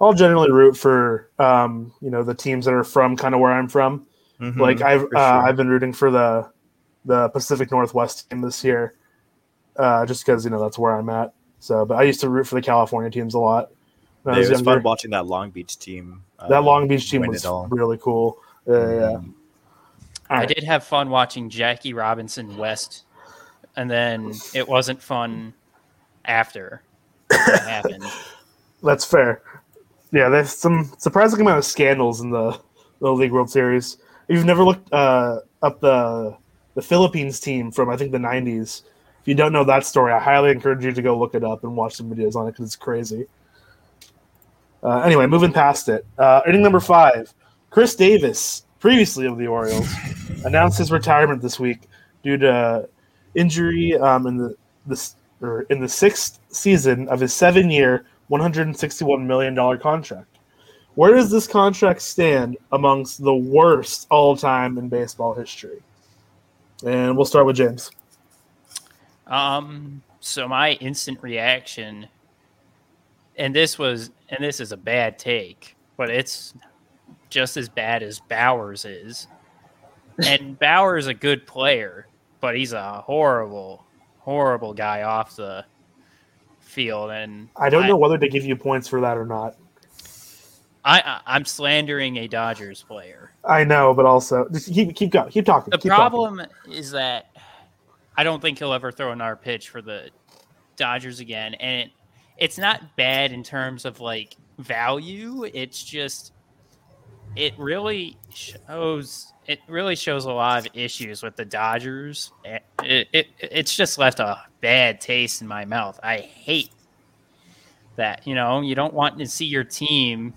I'll generally root for um, you know the teams that are from kind of where I'm from. Mhm, Like I've uh, sure. I've been rooting for the the Pacific Northwest team this year, uh, just because you know that's where I'm at. So, but I used to root for the California teams a lot. When I Yeah, was it was younger. fun watching that Long Beach team. that Long Beach team was really cool. Yeah, yeah, yeah. I did have fun watching Jackie Robinson West, and then it wasn't fun after it happened. That's fair. Yeah, there's some surprising amount of scandals in the Little League World Series. If you've never looked uh, up the the Philippines team from I think the '90s, if you don't know that story, I highly encourage you to go look it up and watch some videos on it because it's crazy. Uh, anyway, moving past it, uh, inning number five, Chris Davis, previously of the Orioles, announced his retirement this week due to injury um, in the or in the sixth season of his seven-year, $161 million contract. Where does this contract stand amongst the worst all time in baseball history? And we'll start with James. Um, so my instant reaction, and this was, and this is a bad take, but it's just as bad as Bauer's is. And Bauer's is a good player, but he's a horrible, horrible guy off the field. And I don't know whether to give you points for that or not. I, I I'm slandering a Dodgers player. I know, but also just keep keep going, keep talking. The keep talking. problem is that I don't think he'll ever throw another pitch for the Dodgers again, and it, it's not bad in terms of like value. It's just it really shows it really shows a lot of issues with the Dodgers. It, it, it it's just left a bad taste in my mouth. I hate that. You know, you don't want to see your team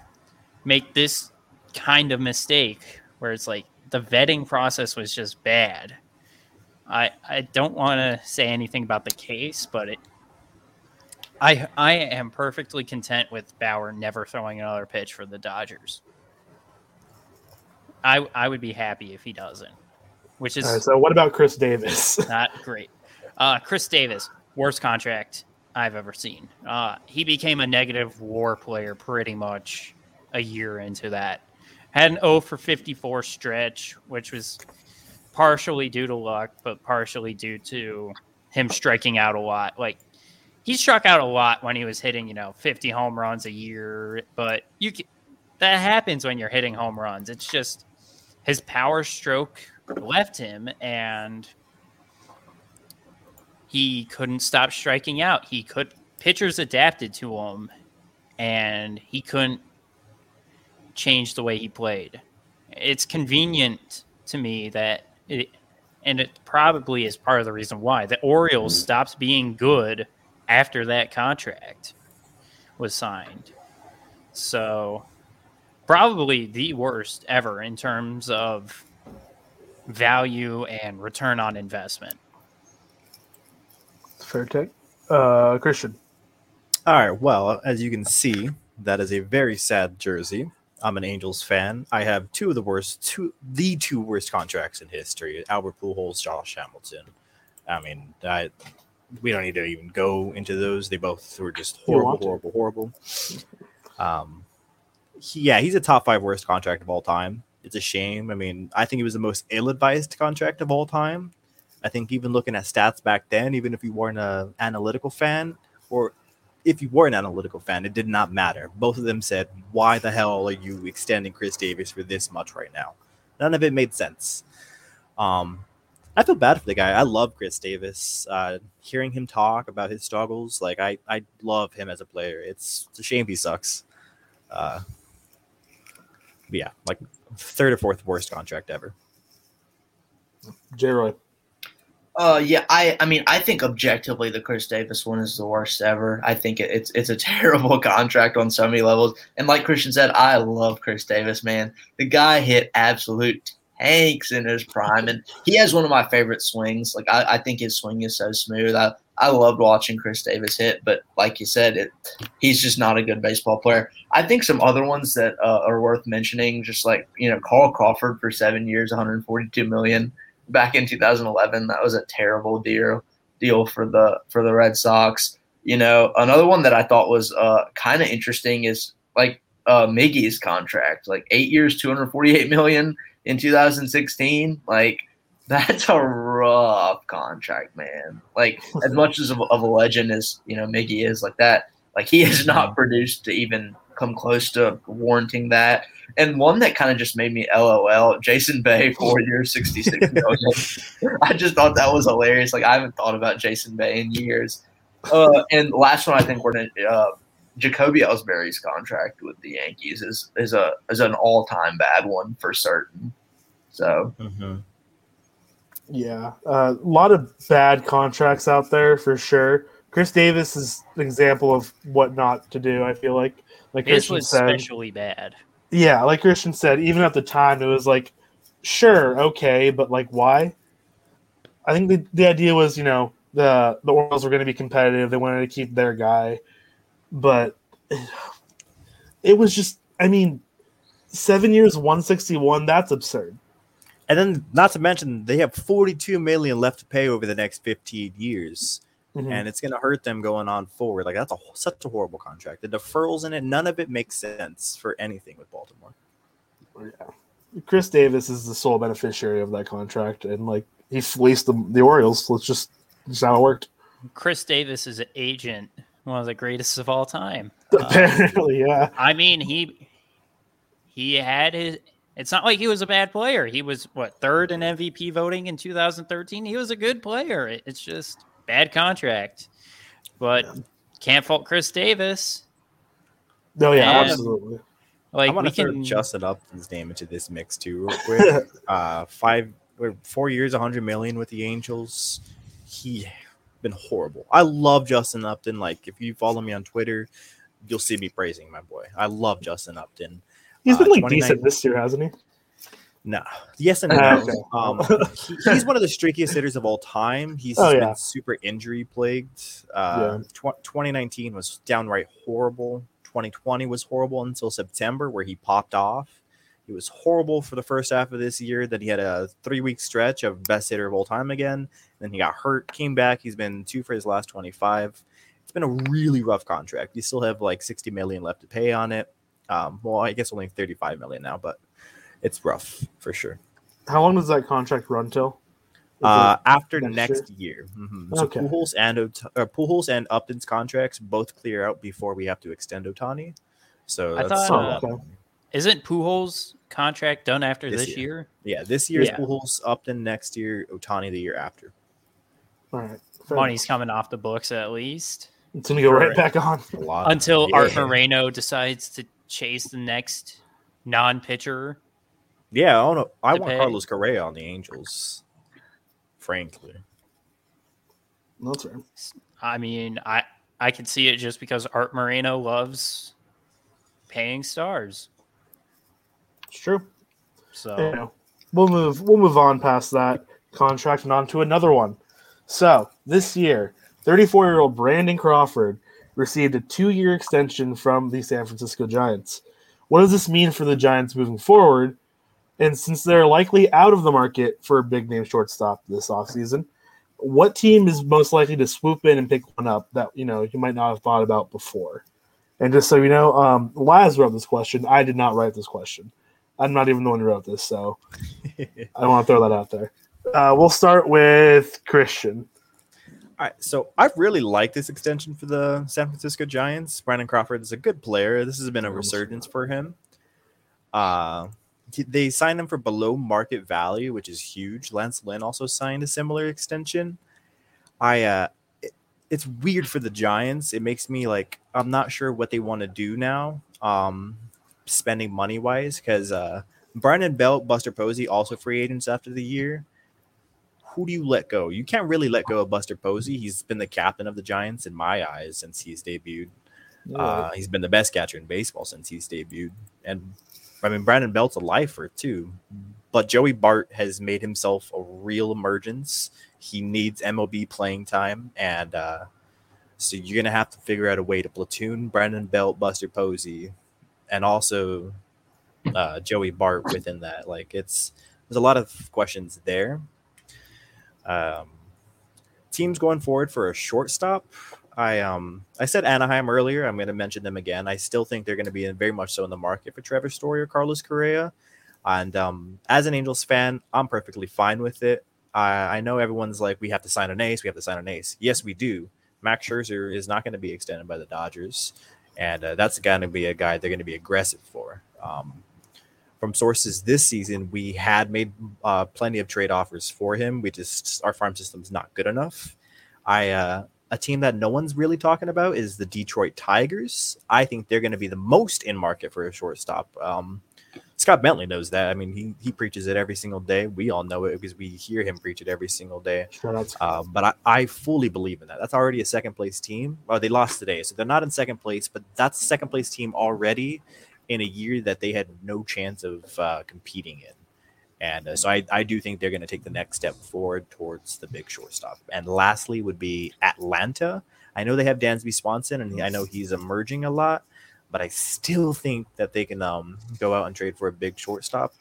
make this kind of mistake where it's like the vetting process was just bad. I I don't want to say anything about the case, but it I I am perfectly content with Bauer never throwing another pitch for the Dodgers. I I would be happy if he doesn't, which is right, so what about Chris Davis? not great. Uh, Chris Davis, worst contract I've ever seen. Uh, he became a negative war player pretty much a year into that. Had an 0 for 54 stretch, which was partially due to luck, but partially due to him striking out a lot. Like he struck out a lot when he was hitting, you know, 50 home runs a year, but you can, that happens when you're hitting home runs. It's just his power stroke left him and he couldn't stop striking out. He could pitchers adapted to him, and he couldn't change the way he played. It's convenient to me that it, and it probably is part of the reason why the Orioles stopped being good after that contract was signed. So, probably the worst ever in terms of value and return on investment. Fair take. Uh, Christian. All right. Well, as you can see, that is a very sad jersey. I'm an Angels fan. I have two of the worst, two the two worst contracts in history: Albert Pujols, Josh Hamilton. I mean, I, we don't need to even go into those. They both were just horrible, horrible, horrible. Um, he- yeah, he's a top five worst contract of all time. It's a shame. I mean, I think it was the most ill-advised contract of all time. I think even looking at stats back then, even if you weren't an analytical fan, or if you were an analytical fan, it did not matter. Both of them said, "Why the hell are you extending Chris Davis for this much right now?" None of it made sense. Um, I feel bad for the guy. I love Chris Davis. Uh, hearing him talk about his struggles, like I, I love him as a player. It's, it's a shame he sucks. Uh, yeah, like third or fourth worst contract ever. J. Roy. Uh, yeah, I, I mean, I think objectively the Chris Davis one is the worst ever. I think it, it's it's a terrible contract on so many levels. And like Christian said, I love Chris Davis, man. The guy hit absolute tanks in his prime, and he has one of my favorite swings. Like I, I think his swing is so smooth. I I loved watching Chris Davis hit, but like you said, it he's just not a good baseball player. I think some other ones that uh, are worth mentioning, just like you know, Carl Crawford for seven years, 142 million back in 2011. That was a terrible deal deal for the for the Red Sox. You know, another one that I thought was uh, kind of interesting is like uh, Miggy's contract, like eight years, 248 million in 2016. Like that's a rough contract, man. Like as much as of, of a legend as you know Miggy is, like that, like he has not produced to even come close to warranting that. And one that kind of just made me LOL, Jason Bay, four years, 66 million. I just thought that was hilarious. Like, I haven't thought about Jason Bay in years. Uh, and last one, I think we're to, uh, Jacoby Ellsbury's contract with the Yankees is, is a is an all time bad one for certain. So, Mm-hmm. Yeah, uh, a lot of bad contracts out there for sure. Chris Davis is an example of what not to do. I feel like, like His Christian was said, especially bad. yeah, like Christian said, even at the time, it was like, sure, okay, but like, why? I think the, the idea was, you know, the the Orioles were going to be competitive. They wanted to keep their guy, but it was just, I mean, seven years, one sixty one. That's absurd. And then, not to mention, they have 42 million left to pay over the next 15 years, Mhm. and it's going to hurt them going on forward. Like that's a such a horrible contract. The deferrals in it, none of it makes sense for anything with Baltimore. Yeah. Chris Davis is the sole beneficiary of that contract, and like he fleeced the, the Orioles. So it's just just how it worked. Chris Davis is an agent, one of the greatest of all time. Uh, Apparently, yeah. I mean, he he had his. It's not like he was a bad player. He was what third in MVP voting in 2013. He was a good player. It- It's just bad contract, but can't fault Chris Davis. No, yeah, And- absolutely. Like I want we to throw can Justin Upton's name into this mix too, real quick. uh, five, or four years, 100 million with the Angels. He been horrible. I love Justin Upton. Like, if you follow me on Twitter, you'll see me praising my boy. I love Justin Upton. He's been Uh, like 29 decent this year, hasn't he? No, yes and Ah, no. okay. Um, he- he's one of the streakiest hitters of all time. He's Oh, just yeah. been super injury plagued. Uh, tw- 2019 was downright horrible. 2020 was horrible until September, where he popped off. He was horrible for the first half of this year. Then he had a three week stretch of best hitter of all time again. Then he got hurt, came back. He's been two for his last 25. It's been a really rough contract. You still have like 60 million left to pay on it. Um, well, I guess only 35 million now, but it's rough for sure. How long does that contract run till? Uh, after next next, year, Mhm. so Okay. Pujols and Ot- uh, Pujols and Upton's contracts both clear out before we have to extend Ohtani. So I that's thought, uh, uh, okay. isn't Pujols contract done after This this, year. year? yeah, this year's Yeah. Pujols, Upton next year, Ohtani the year after. It? All right. fair Money's coming off the books at least enough. It's gonna go right Correct. back on. Until Yeah. Art Moreno decides to chase the next non-pitcher. Yeah, I, don't know. I want pay. Carlos Correa on the Angels. Frankly, That's fair. I mean, I I can see it just because Art Moreno loves paying stars. It's true. So you know, we'll move we'll move on past that contract and on to another one. So this year, 34 year old Brandon Crawford received a two year extension from the San Francisco Giants. What does this mean for the Giants moving forward? And since they're likely out of the market for a big name shortstop this offseason, what team is most likely to swoop in and pick one up that you know you might not have thought about before? And just so you know, um, Laz wrote this question. I did not write this question. I'm not even the one who wrote this, so I want to throw that out there. Uh, we'll start with Christian. All right, so I really like this extension for the San Francisco Giants. Brandon Crawford is a good player. This has been a resurgence for him. Uh, they signed him for below market value, which is huge. Lance Lynn also signed a similar extension. I uh, it- it's weird for the Giants. It makes me like I'm not sure what they want to do now. Um, spending money wise, because uh, Brandon Belt, Buster Posey, also free agents after the year who do you let go? You can't really let go of Buster Posey. He's been the captain of the Giants in my eyes since he's debuted. Uh, he's been the best catcher in baseball since he's debuted. And I mean, Brandon Belt's a lifer too. But Joey Bart has made himself a real emergence. He needs MLB playing time. And uh, so you're going to have to figure out a way to platoon Brandon Belt, Buster Posey, and also uh, Joey Bart within that. Like, it's there's a lot of questions there. Um, teams going forward for a shortstop. I um I said Anaheim earlier. I'm going to mention them again. I still think they're going to be very much so in the market for Trevor Story or Carlos Correa. And um, as an Angels fan, I'm perfectly fine with it. I, I know everyone's like, we have to sign an ace. We have to sign an ace. Yes, we do. Max Scherzer is not going to be extended by the Dodgers, and uh, that's going to be a guy they're going to be aggressive for. Um, from sources this season, we had made uh, plenty of trade offers for him. We just our farm system's not good enough. I uh, a team that no one's really talking about is the Detroit Tigers. I think they're going to be the most in market for a shortstop. Um, Scott Bentley knows that. I mean, he he preaches it every single day. We all know it because we hear him preach it every single day. Um, but I, I fully believe in that. That's already a second place team. Well, they lost today, so they're not in second place, but that's a second place team already in a year that they had no chance of uh, competing in. And uh, so I, I do think they're going to take the next step forward towards the big shortstop. And lastly would be Atlanta. I know they have Dansby Swanson, and I know he's emerging a lot, but I still think that they can um, go out and trade for a big shortstop.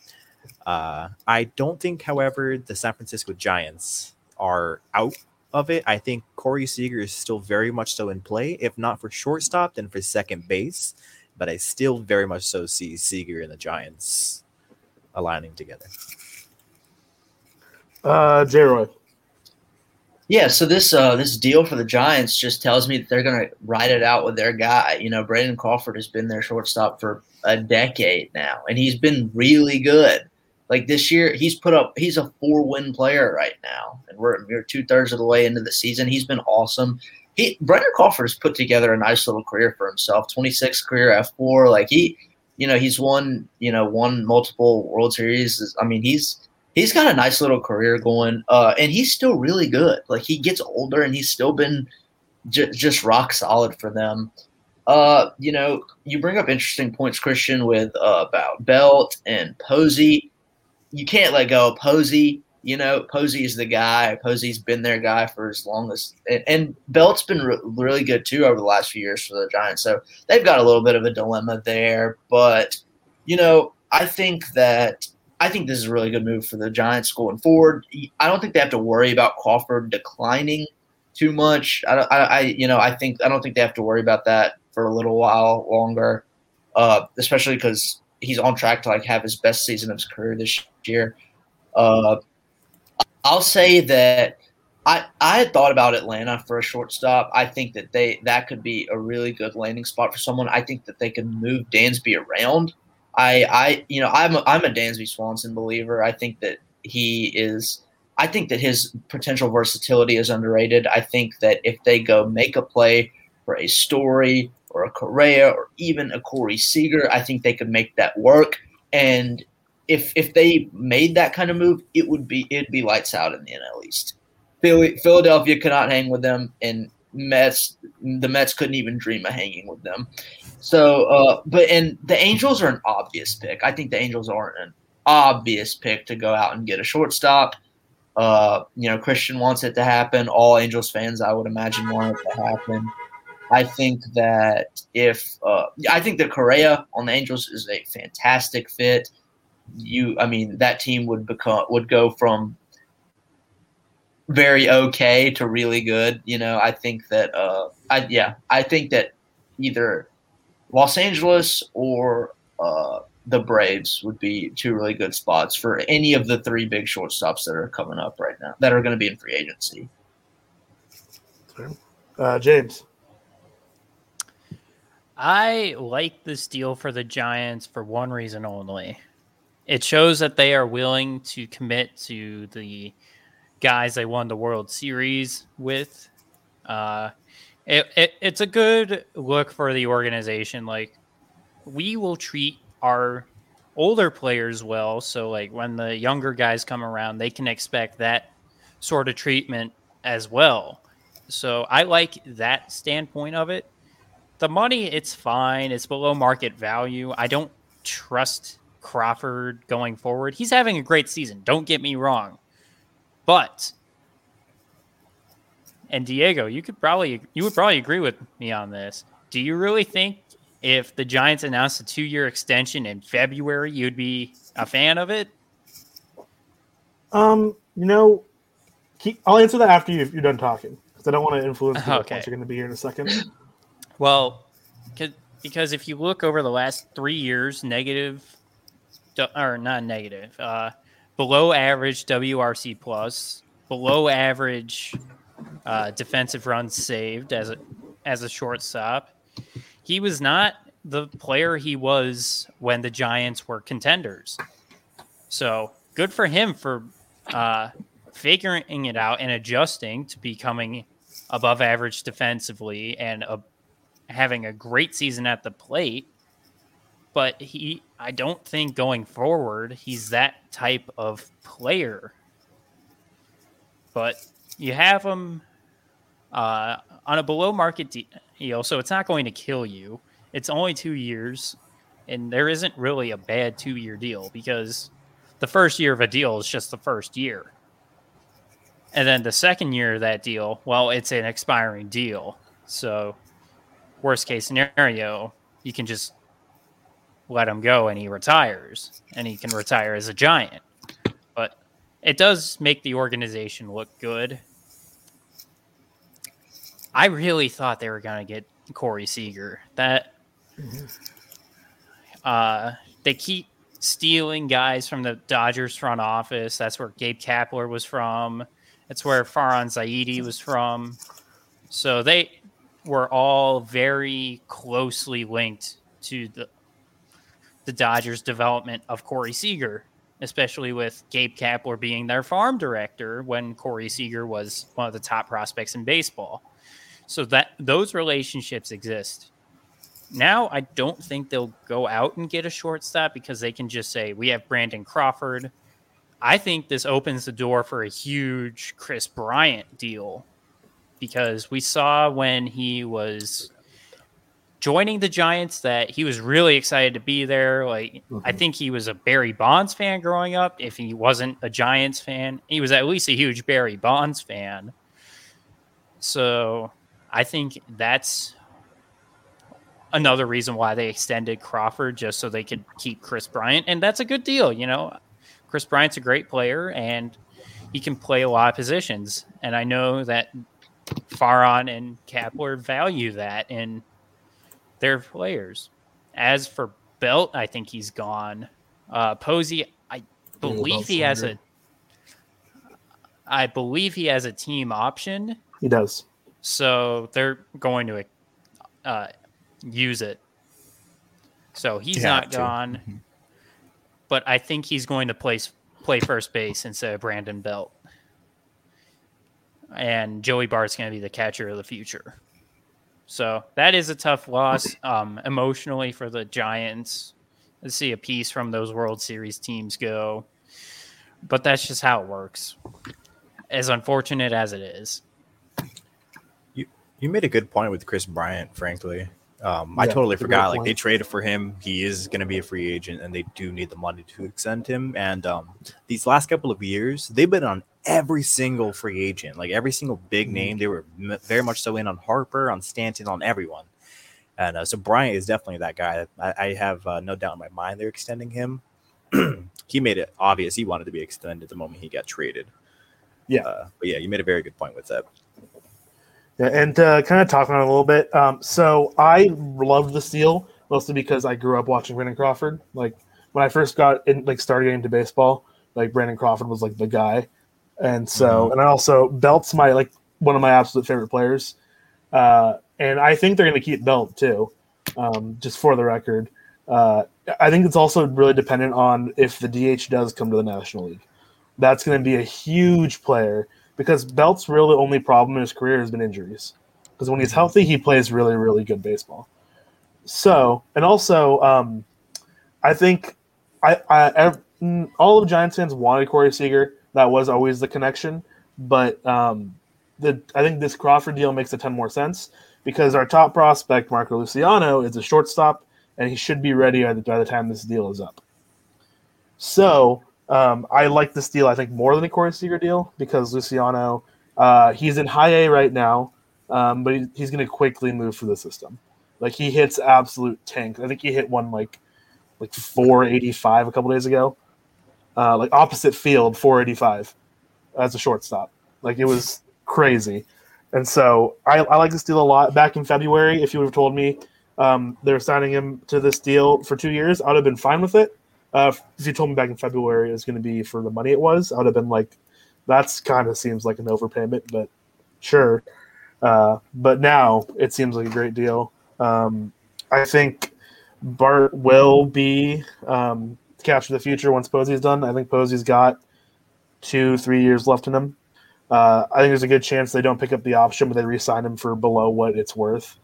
Uh, I don't think, however, the San Francisco Giants are out of it. I think Corey Seager is still very much so in play, if not for shortstop, then for second base. But I still very much so see Seager and the Giants aligning together. Uh, J. Roy. Yeah, so this uh, this deal for the Giants just tells me that they're going to ride it out with their guy. You know, Brandon Crawford has been their shortstop for a decade now, and he's been really good. Like this year, he's put up. He's a four win player right now, and we're, we're two thirds of the way into the season. He's been awesome. He Crawford has put together a nice little career for himself. Twenty six career fWAR. Like he, you know, he's won. You know, won multiple World Series. I mean, he's he's got a nice little career going, uh, and he's still really good. Like he gets older, and he's still been j- just rock solid for them. Uh, you know, you bring up interesting points, Christian, with uh, about Belt and Posey. You can't let go of Posey. You know, Posey is the guy. Posey's been their guy for as long as, and, and Belt's been re- really good too over the last few years for the Giants. So they've got a little bit of a dilemma there. But you know, I think that I think this is a really good move for the Giants going forward. I don't think they have to worry about Crawford declining too much. I, I, I you know, I think I don't think they have to worry about that for a little while longer, uh, especially because he's on track to like have his best season of his career this year. Uh, I'll say that I I had thought about Atlanta for a shortstop. I think that they that could be a really good landing spot for someone. I think that they could move Dansby around. I I you know I'm a, I'm a Dansby Swanson believer. I think that he is I think that his potential versatility is underrated. I think that if they go make a play for a Story or a Correa or even a Corey Seager, I think they could make that work. And if if they made that kind of move, it would be it'd be lights out in the NL East. Philly, Philadelphia cannot hang with them, and Mets the Mets couldn't even dream of hanging with them. So, uh, but and the Angels are an obvious pick. I think the Angels aren't an obvious pick to go out and get a shortstop. Uh, you know, Christian wants it to happen. All Angels fans, I would imagine, want it to happen. I think that if uh, I think that Correa on the Angels is a fantastic fit. You, I mean, that team would become would go from very okay to really good. You know, I think that uh, I yeah, I think that either Los Angeles or uh, the Braves would be two really good spots for any of the three big shortstops that are coming up right now that are going to be in free agency. Uh, James. I like this deal for the Giants for one reason only. It shows that they are willing to commit to the guys they won the World Series with. Uh, it, it, it's a good look for the organization. Like, we will treat our older players well. So, like, when the younger guys come around, they can expect that sort of treatment as well. So, I like that standpoint of it the money, it's fine. It's below market value. I don't trust Crawford going forward. He's having a great season. Don't get me wrong. But and Diego, you could probably you would probably agree with me on this. Do you really think if the Giants announced a two-year extension in February, you'd be a fan of it? Um, you know, keep, I'll answer that after you, you're done talking because I don't want to influence the Okay. you're going to be here in a second. Well, because if you look over the last three years, negative, or not negative, uh, below average WRC plus, below average uh, defensive runs saved as a as a shortstop. He was not the player he was when the Giants were contenders. So good for him for uh, figuring it out and adjusting to becoming above average defensively and a having a great season at the plate, but he I don't think going forward he's that type of player. But you have him uh, on a below market deal, so it's not going to kill you. It's only two years, and there isn't really a bad two year deal because the first year of a deal is just the first year. And then the second year of that deal, well, it's an expiring deal. So worst case scenario, you can just let him go and he retires and he can retire as a giant. But it does make the organization look good. I really thought they were going to get Corey Seager. That uh, they keep stealing guys from the Dodgers front office. That's where Gabe Kapler was from. That's where Farhan Zaidi was from. So they were all very closely linked to the the Dodgers' development of Corey Seager, especially with Gabe Kapler being their farm director when Corey Seager was one of the top prospects in baseball. So that those relationships exist. Now I don't think they'll go out and get a shortstop because they can just say we have Brandon Crawford. I think this opens the door for a huge Kris Bryant deal because we saw when he was joining the Giants that he was really excited to be there. Like I mm-hmm. think he was a Barry Bonds fan growing up. If he wasn't a Giants fan, he was at least a huge Barry Bonds fan. So I think that's another reason why they extended Crawford just so they could keep Kris Bryant. And that's a good deal, you know. Kris Bryant's a great player and he can play a lot of positions. And I know that Farhan and Kapler value that in their players. As for Belt, I think he's gone. Uh, Posey, I believe he has a. I believe he has a team option, He does. so they're going to uh, use it. So he's You have not to. gone, but I think he's going to play play first base instead of Brandon Belt. and Joey Bart's going to be the catcher of the future. So that is a tough loss um, emotionally for the Giants to see a piece from those World Series teams go. But that's just how it works. As unfortunate as it is. You you made a good point with Kris Bryant, frankly. Um, I totally it's a great forgot. Like point. they traded for him. He is going to be a free agent, and they do need the money to extend him. And um, these last couple of years, they've been on every single free agent, like every single big Mm-hmm. name. They were m- very much so in on Harper, on Stanton, on everyone. And uh, so Bryant is definitely that guy. I, I have uh, no doubt in my mind they're extending him. he made it obvious he wanted to be extended the moment he got traded. Yeah. Uh, but yeah, you made a very good point with that. Yeah, and uh, kind of talking on it a little bit. Um, so I loved the steal mostly because I grew up watching Brandon Crawford. Like when I first got in, like started getting into baseball, like Brandon Crawford was like the guy, and so and I also Belt's my like one of my absolute favorite players, uh, and I think they're going to keep Belt too. Um, just for the record, uh, I think it's also really dependent on if the DH does come to the National League. That's going to be a huge player because Belt's really only problem in his career has been injuries. Because when he's healthy, he plays really, really good baseball. So, and also, um, I think I, I mm, all of Giants fans wanted Corey Seager. That was always the connection. But um, the I think this Crawford deal makes a ton more sense because our top prospect, Marco Luciano, is a shortstop, and he should be ready by the, by the time this deal is up. So um, I like this deal, I think, more than a Corey Seager deal because Luciano, uh, he's in high A right now, um, but he, he's going to quickly move for the system. Like he hits absolute tank. I think he hit one like like 485 a couple days ago, uh, like opposite field 485 as a shortstop. Like it was crazy. And so I, I like this deal a lot. Back in February, if you would have told me um, they're signing him to this deal for two years, I would have been fine with it. Uh, if you told me back in February it was going to be for the money it was, I would have been like, that's kind of seems like an overpayment, but sure. Uh, but now it seems like a great deal. Um, I think Bart will be um, of the future once Posey's done. I think Posey's got two, three years left in him. Uh, I think there's a good chance they don't pick up the option, but they re-sign him for below what it's worth.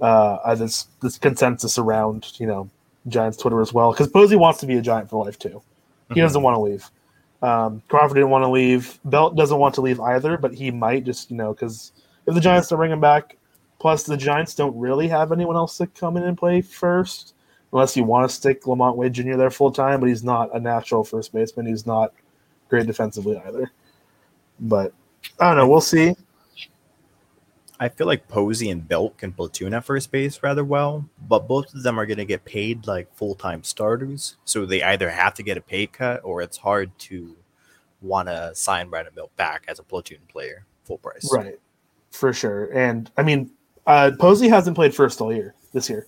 Uh, this this consensus around you know Giants Twitter as well because Posey wants to be a Giant for life too. He doesn't want to leave. Um, Crawford didn't want to leave. Belt doesn't want to leave either, but he might just you know because if the Giants don't bring him back, plus the Giants don't really have anyone else to come in and play first, unless you want to stick LaMonte Wade Jr. there full time. But he's not a natural first baseman. He's not great defensively either. But I don't know. We'll see. I feel like Posey and Belt can platoon at first base rather well, but both of them are going to get paid like full time starters. So they either have to get a pay cut or it's hard to want to sign Brandon Belt back as a platoon player, full price. Right, for sure. And I mean, uh, Posey hasn't played first all year this year.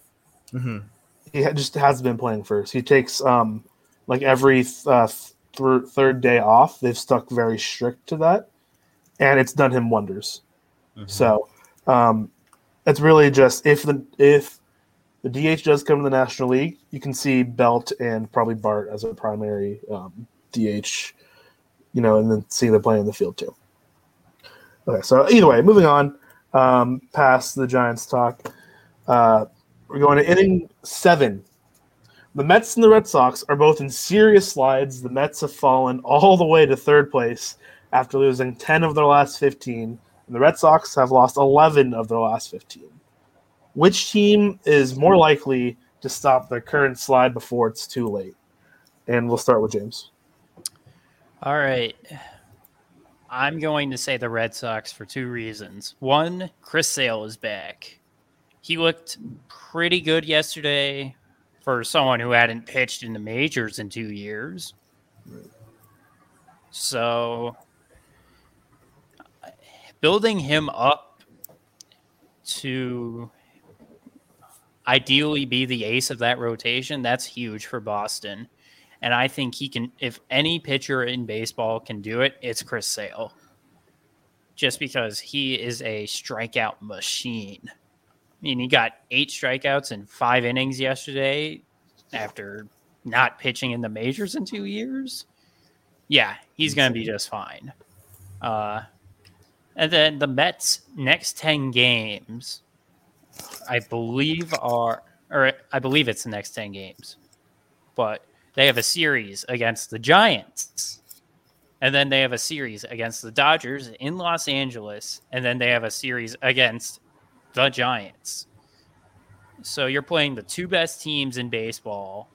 hmm He just hasn't been playing first. He takes um like every th- uh, th- third day off. They've stuck very strict to that, and it's done him wonders. So um, it's really just if the if the DH does come to the National League, you can see Belt and probably Bart as a primary um, DH, you know, and then see them play in the field too. Okay, so either way, moving on um, past the Giants talk, uh, we're going to inning seven. The Mets and the Red Sox are both in serious slides. The Mets have fallen all the way to third place after losing 10 of their last 15 and the Red Sox have lost 11 of their last 15. Which team is more likely to stop their current slide before it's too late? And we'll start with James. All right. I'm going to say the Red Sox for two reasons. One, Chris Sale is back. He looked pretty good yesterday for someone who hadn't pitched in the majors in two years. So, building him up to ideally be the ace of that rotation, that's huge for Boston. And I think he can, if any pitcher in baseball can do it, it's Chris Sale. Just because he is a strikeout machine. I mean, he got eight strikeouts in five innings yesterday after not pitching in the majors in two years. Yeah, he's going to be just fine. Uh, And then the Mets' next 10 games, I believe, are, or I believe it's the next 10 games, but they have a series against the Giants. And then they have a series against the Dodgers in Los Angeles. And then they have a series against the Giants. So you're playing the two best teams in baseball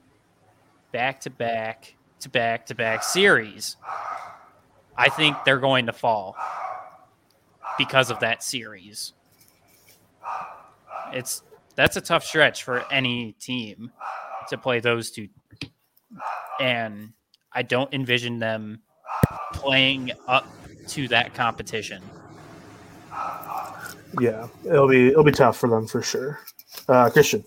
back to back to back to back series. I think they're going to fall because of that series. It's that's a tough stretch for any team to play those two. And I don't envision them playing up to that competition. Yeah, it'll be it'll be tough for them for sure. Uh, Christian.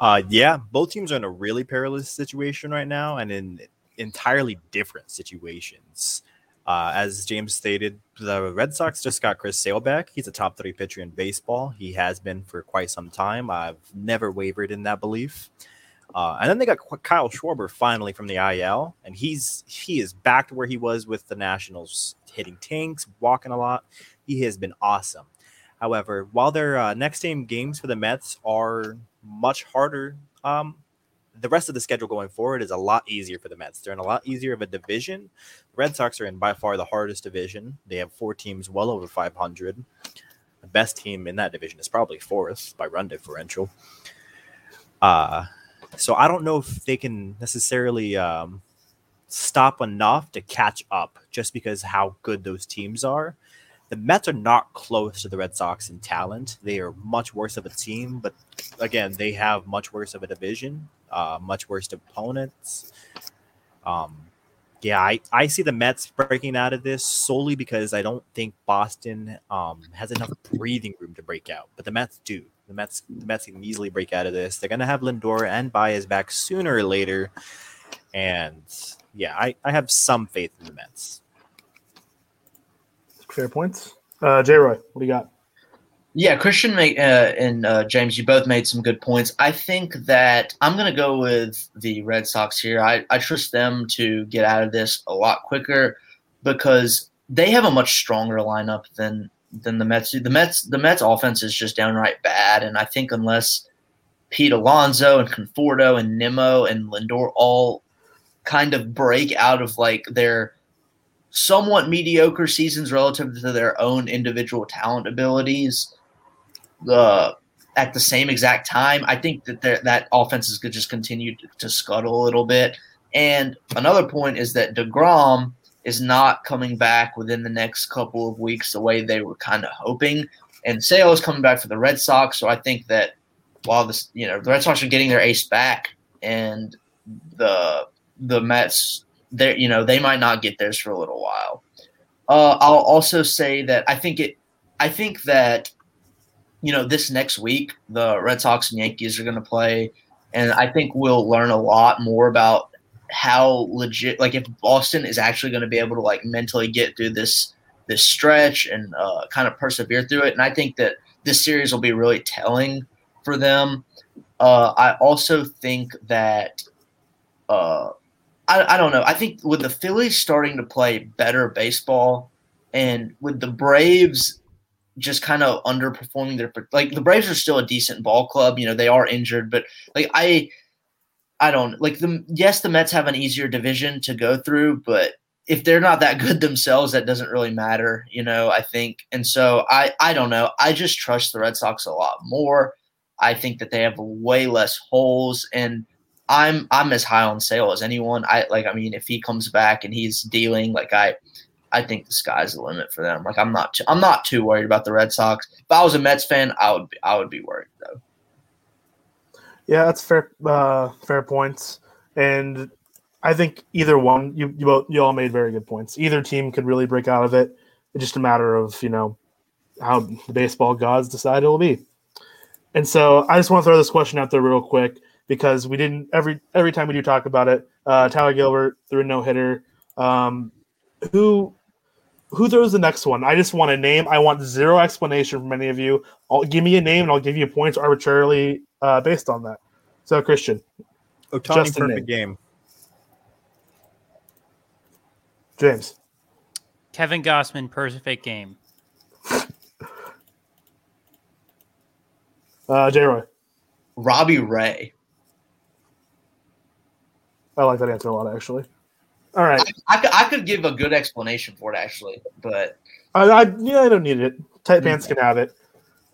Uh, yeah, both teams are in a really perilous situation right now, and in entirely different situations. Uh, as James stated, the Red Sox just got Chris Sale back. He's a top three pitcher in baseball. He has been for quite some time. I've never wavered in that belief. Uh, and then they got Kyle Schwarber finally from the IL, and he's he is back to where he was with the Nationals, hitting tanks, walking a lot. He has been awesome. However, while their uh, next game games for the Mets are much harder, um, the rest of the schedule going forward is a lot easier for the Mets. They're in a lot easier of a division. The Red Sox are in by far the hardest division. They have four teams well over 500. The best team in that division is probably fourth by run differential. Uh, so I don't know if they can necessarily um, stop enough to catch up just because how good those teams are. The Mets are not close to the Red Sox in talent. They are much worse of a team, but again, they have much worse of a division, uh, much worse opponents. Um, yeah, I, I see the Mets breaking out of this solely because I don't think Boston um, has enough breathing room to break out, but the Mets do. The Mets, the Mets can easily break out of this. They're to have Lindor and Baez back sooner or later, and yeah, I, I have some faith in the Mets. Fair points. Uh, J. Roy, what do you got? Yeah, Christian uh, and uh, James, you both made some good points. I think that I'm going to go with the Red Sox here. I, I trust them to get out of this a lot quicker because they have a much stronger lineup than than the Mets. The Mets the Mets offense is just downright bad, and I think unless Pete Alonso and Conforto and Nimmo and Lindor all kind of break out of like their somewhat mediocre seasons relative to their own individual talent abilities uh, at the same exact time, I think that that offense is going to just continue to, to scuttle a little bit. And another point is that DeGrom is not coming back within the next couple of weeks the way they were kind of hoping. And Sale is coming back for the Red Sox. So I think that while this, you know, the Red Sox are getting their ace back and the the Mets they you know they might not get theirs for a little while. Uh, I'll also say that I think it. I think that you know this next week the Red Sox and Yankees are going to play, and I think we'll learn a lot more about how legit like if Boston is actually going to be able to like mentally get through this this stretch and uh, kind of persevere through it. And I think that this series will be really telling for them. Uh, I also think that uh, I, I don't know. I think with the Phillies starting to play better baseball and with the Braves just kind of underperforming their like the Braves are still a decent ball club. You know, they are injured, but like I I don't like the yes, the Mets have an easier division to go through, but if they're not that good themselves, that doesn't really matter, you know, I think. And so I I don't know. I just trust the Red Sox a lot more. I think that they have way less holes and I'm I'm as high on Sale as anyone. I like I mean if he comes back and he's dealing like I I think the sky's the limit for them. Like I'm not too, I'm not too worried about the Red Sox. If I was a Mets fan, I would be, I would be worried though. Yeah, that's fair uh, fair points. And I think either one you you both you all made very good points. Either team could really break out of it. It's just a matter of, you know, how the baseball gods decide it will be. And so I just want to throw this question out there real quick because we didn't every every time we do talk about it. Uh, Tyler Gilbert threw a no hitter. Um, who who throws the next one? I just want a name. I want zero explanation from any of you. I'll give me a name and I'll give you points arbitrarily uh, based on that. So Christian, Ohtani perfect game. James, Kevin Gausman, perfect game. Uh, J. Roy. Robbie Ray. I like that answer a lot, actually. All right. I, I, could, I could give a good explanation for it actually, but I, I yeah, I don't need it. Tight pants can have it.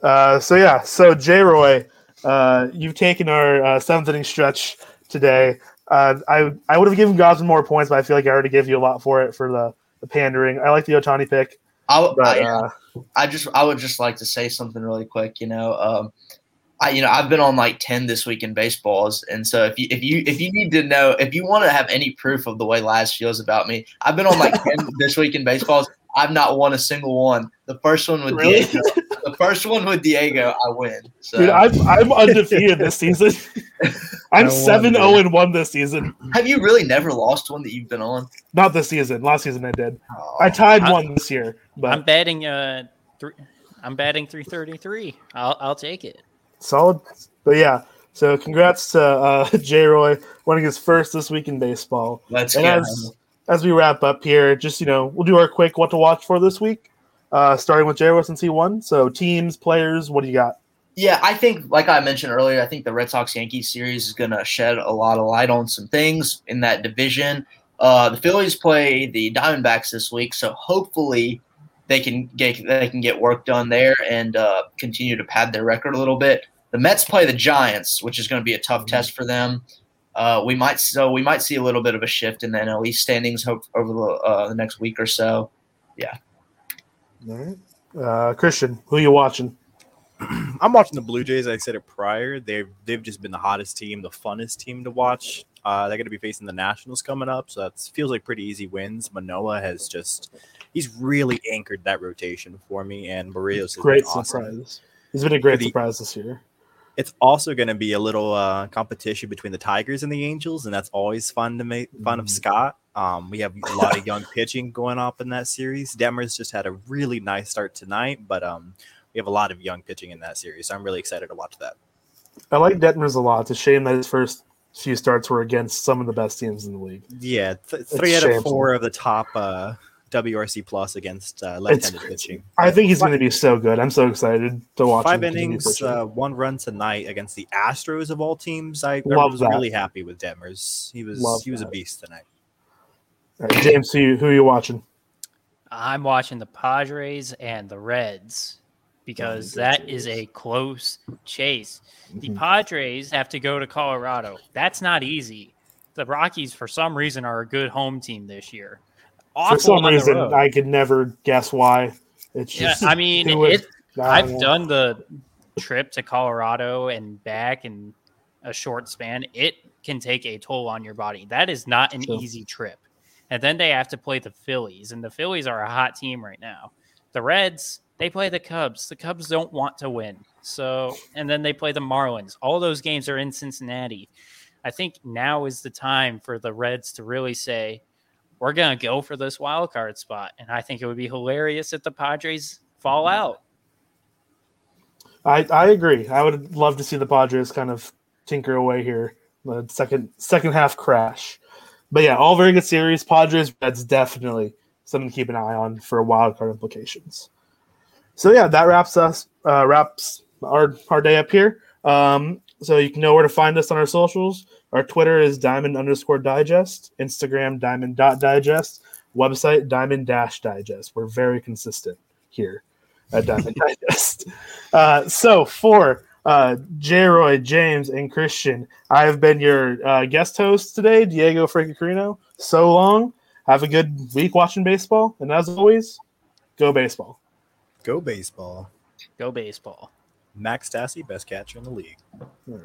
Uh, so yeah, so J. Roy, uh, you've taken our uh, seventh inning stretch today. Uh, I I would have given Gausman more points, but I feel like I already gave you a lot for it for the, the pandering. I like the Ohtani pick, I, but I, uh, I just I would just like to say something really quick. You know, um, I you know I've been on like ten this week in baseballs, and so if you if you if you need to know if you want to have any proof of the way Laz feels about me, I've been on like ten this week in baseballs. I've not won a single one. The first one with Really? Diego, the first one with Diego, I win. So dude, I'm I'm undefeated this season. I'm I won, seven dude. zero and one this season. have you really never lost one that you've been on? Not this season. Last season I did. Oh, I tied I- one this year, But I'm but batting uh three. I'm batting 333. I'll I'll take it. Solid. But yeah, so congrats to uh, J. Roy winning his first this week in baseball. let's And go. as as we wrap up here, just you know, we'll do our quick what to watch for this week. Uh, starting with J. Roy since he won. So teams, players, what do you got? Yeah, I think, like I mentioned earlier, I think the Red Sox Yankees series is going to shed a lot of light on some things in that division. Uh, the Phillies play the Diamondbacks this week, so hopefully they can get they can get work done there and uh, continue to pad their record a little bit. The Mets play the Giants, which is going to be a tough test for them. Uh, we might so we might see a little bit of a shift in the NL East standings hope over the, uh, the next week or so. All right. Uh, Christian, who you watching? I'm watching the Blue Jays. I said it prior. They've they've just been the hottest team, the funnest team to watch. Uh, they're going to be facing the Nationals coming up, so that feels like pretty easy wins. Manoah has just he's really anchored that rotation for me, and Berrios Great awesome. surprise. He's been a great The- surprise this year. It's also going to be a little uh, competition between the Tigers and the Angels, and that's always fun to make fun of Mhm. Scott. Um, we have a lot of young pitching going up in that series. Detmers just had a really nice start tonight, but um, we have a lot of young pitching in that series. So I'm really excited to watch that. I like Detmers a lot. It's a shame that his first few starts were against some of the best teams in the league. Yeah, th- It's three out of four of the top uh, WRC plus against uh, left-handed crazy. pitching. I think he's going to be so good. I'm so excited to watch Five him innings, uh, one run tonight against the Astros of all teams. I, I was that. really happy with Detmers. He was Love he was a beast tonight. All right, James, who you, who you watching? I'm watching the Padres and the Reds because good that a close chase. The Mhm. Padres have to go to Colorado. That's not easy. The Rockies, for some reason, are a good home team this year. Awful For some on the reason, road. I could never guess why. It's yeah, just. I mean, who would- it, I I've know. done the trip to Colorado and back in a short span. It can take a toll on your body. That is not an Sure. easy trip. And then they have to play the Phillies, and the Phillies are a hot team right now. The Reds, they play the Cubs. The Cubs don't want to win. So, and then they play the Marlins. All those games are in Cincinnati. I think now is the time for the Reds to really say, we're going to go for this wild card spot. And I think it would be hilarious if the Padres fall out. I, I agree. I would love to see the Padres kind of tinker away here. The second second half crash. But yeah, all very good series. Padres, Reds, definitely something to keep an eye on for wild card implications. So yeah, that wraps us uh, wraps our our day up here. Um, so you can know where to find us on our socials. Our Twitter is diamond underscore digest, Instagram diamond dot digest, website diamond dash digest. We're very consistent here at Diamond Digest. Uh, so for uh, J. Roy, James, and Christian, I have been your uh, guest host today, Diego Francocrino. So long. Have a good week watching baseball, and as always, go baseball. Go baseball. Go baseball. Max Stassi, best catcher in the league. All right.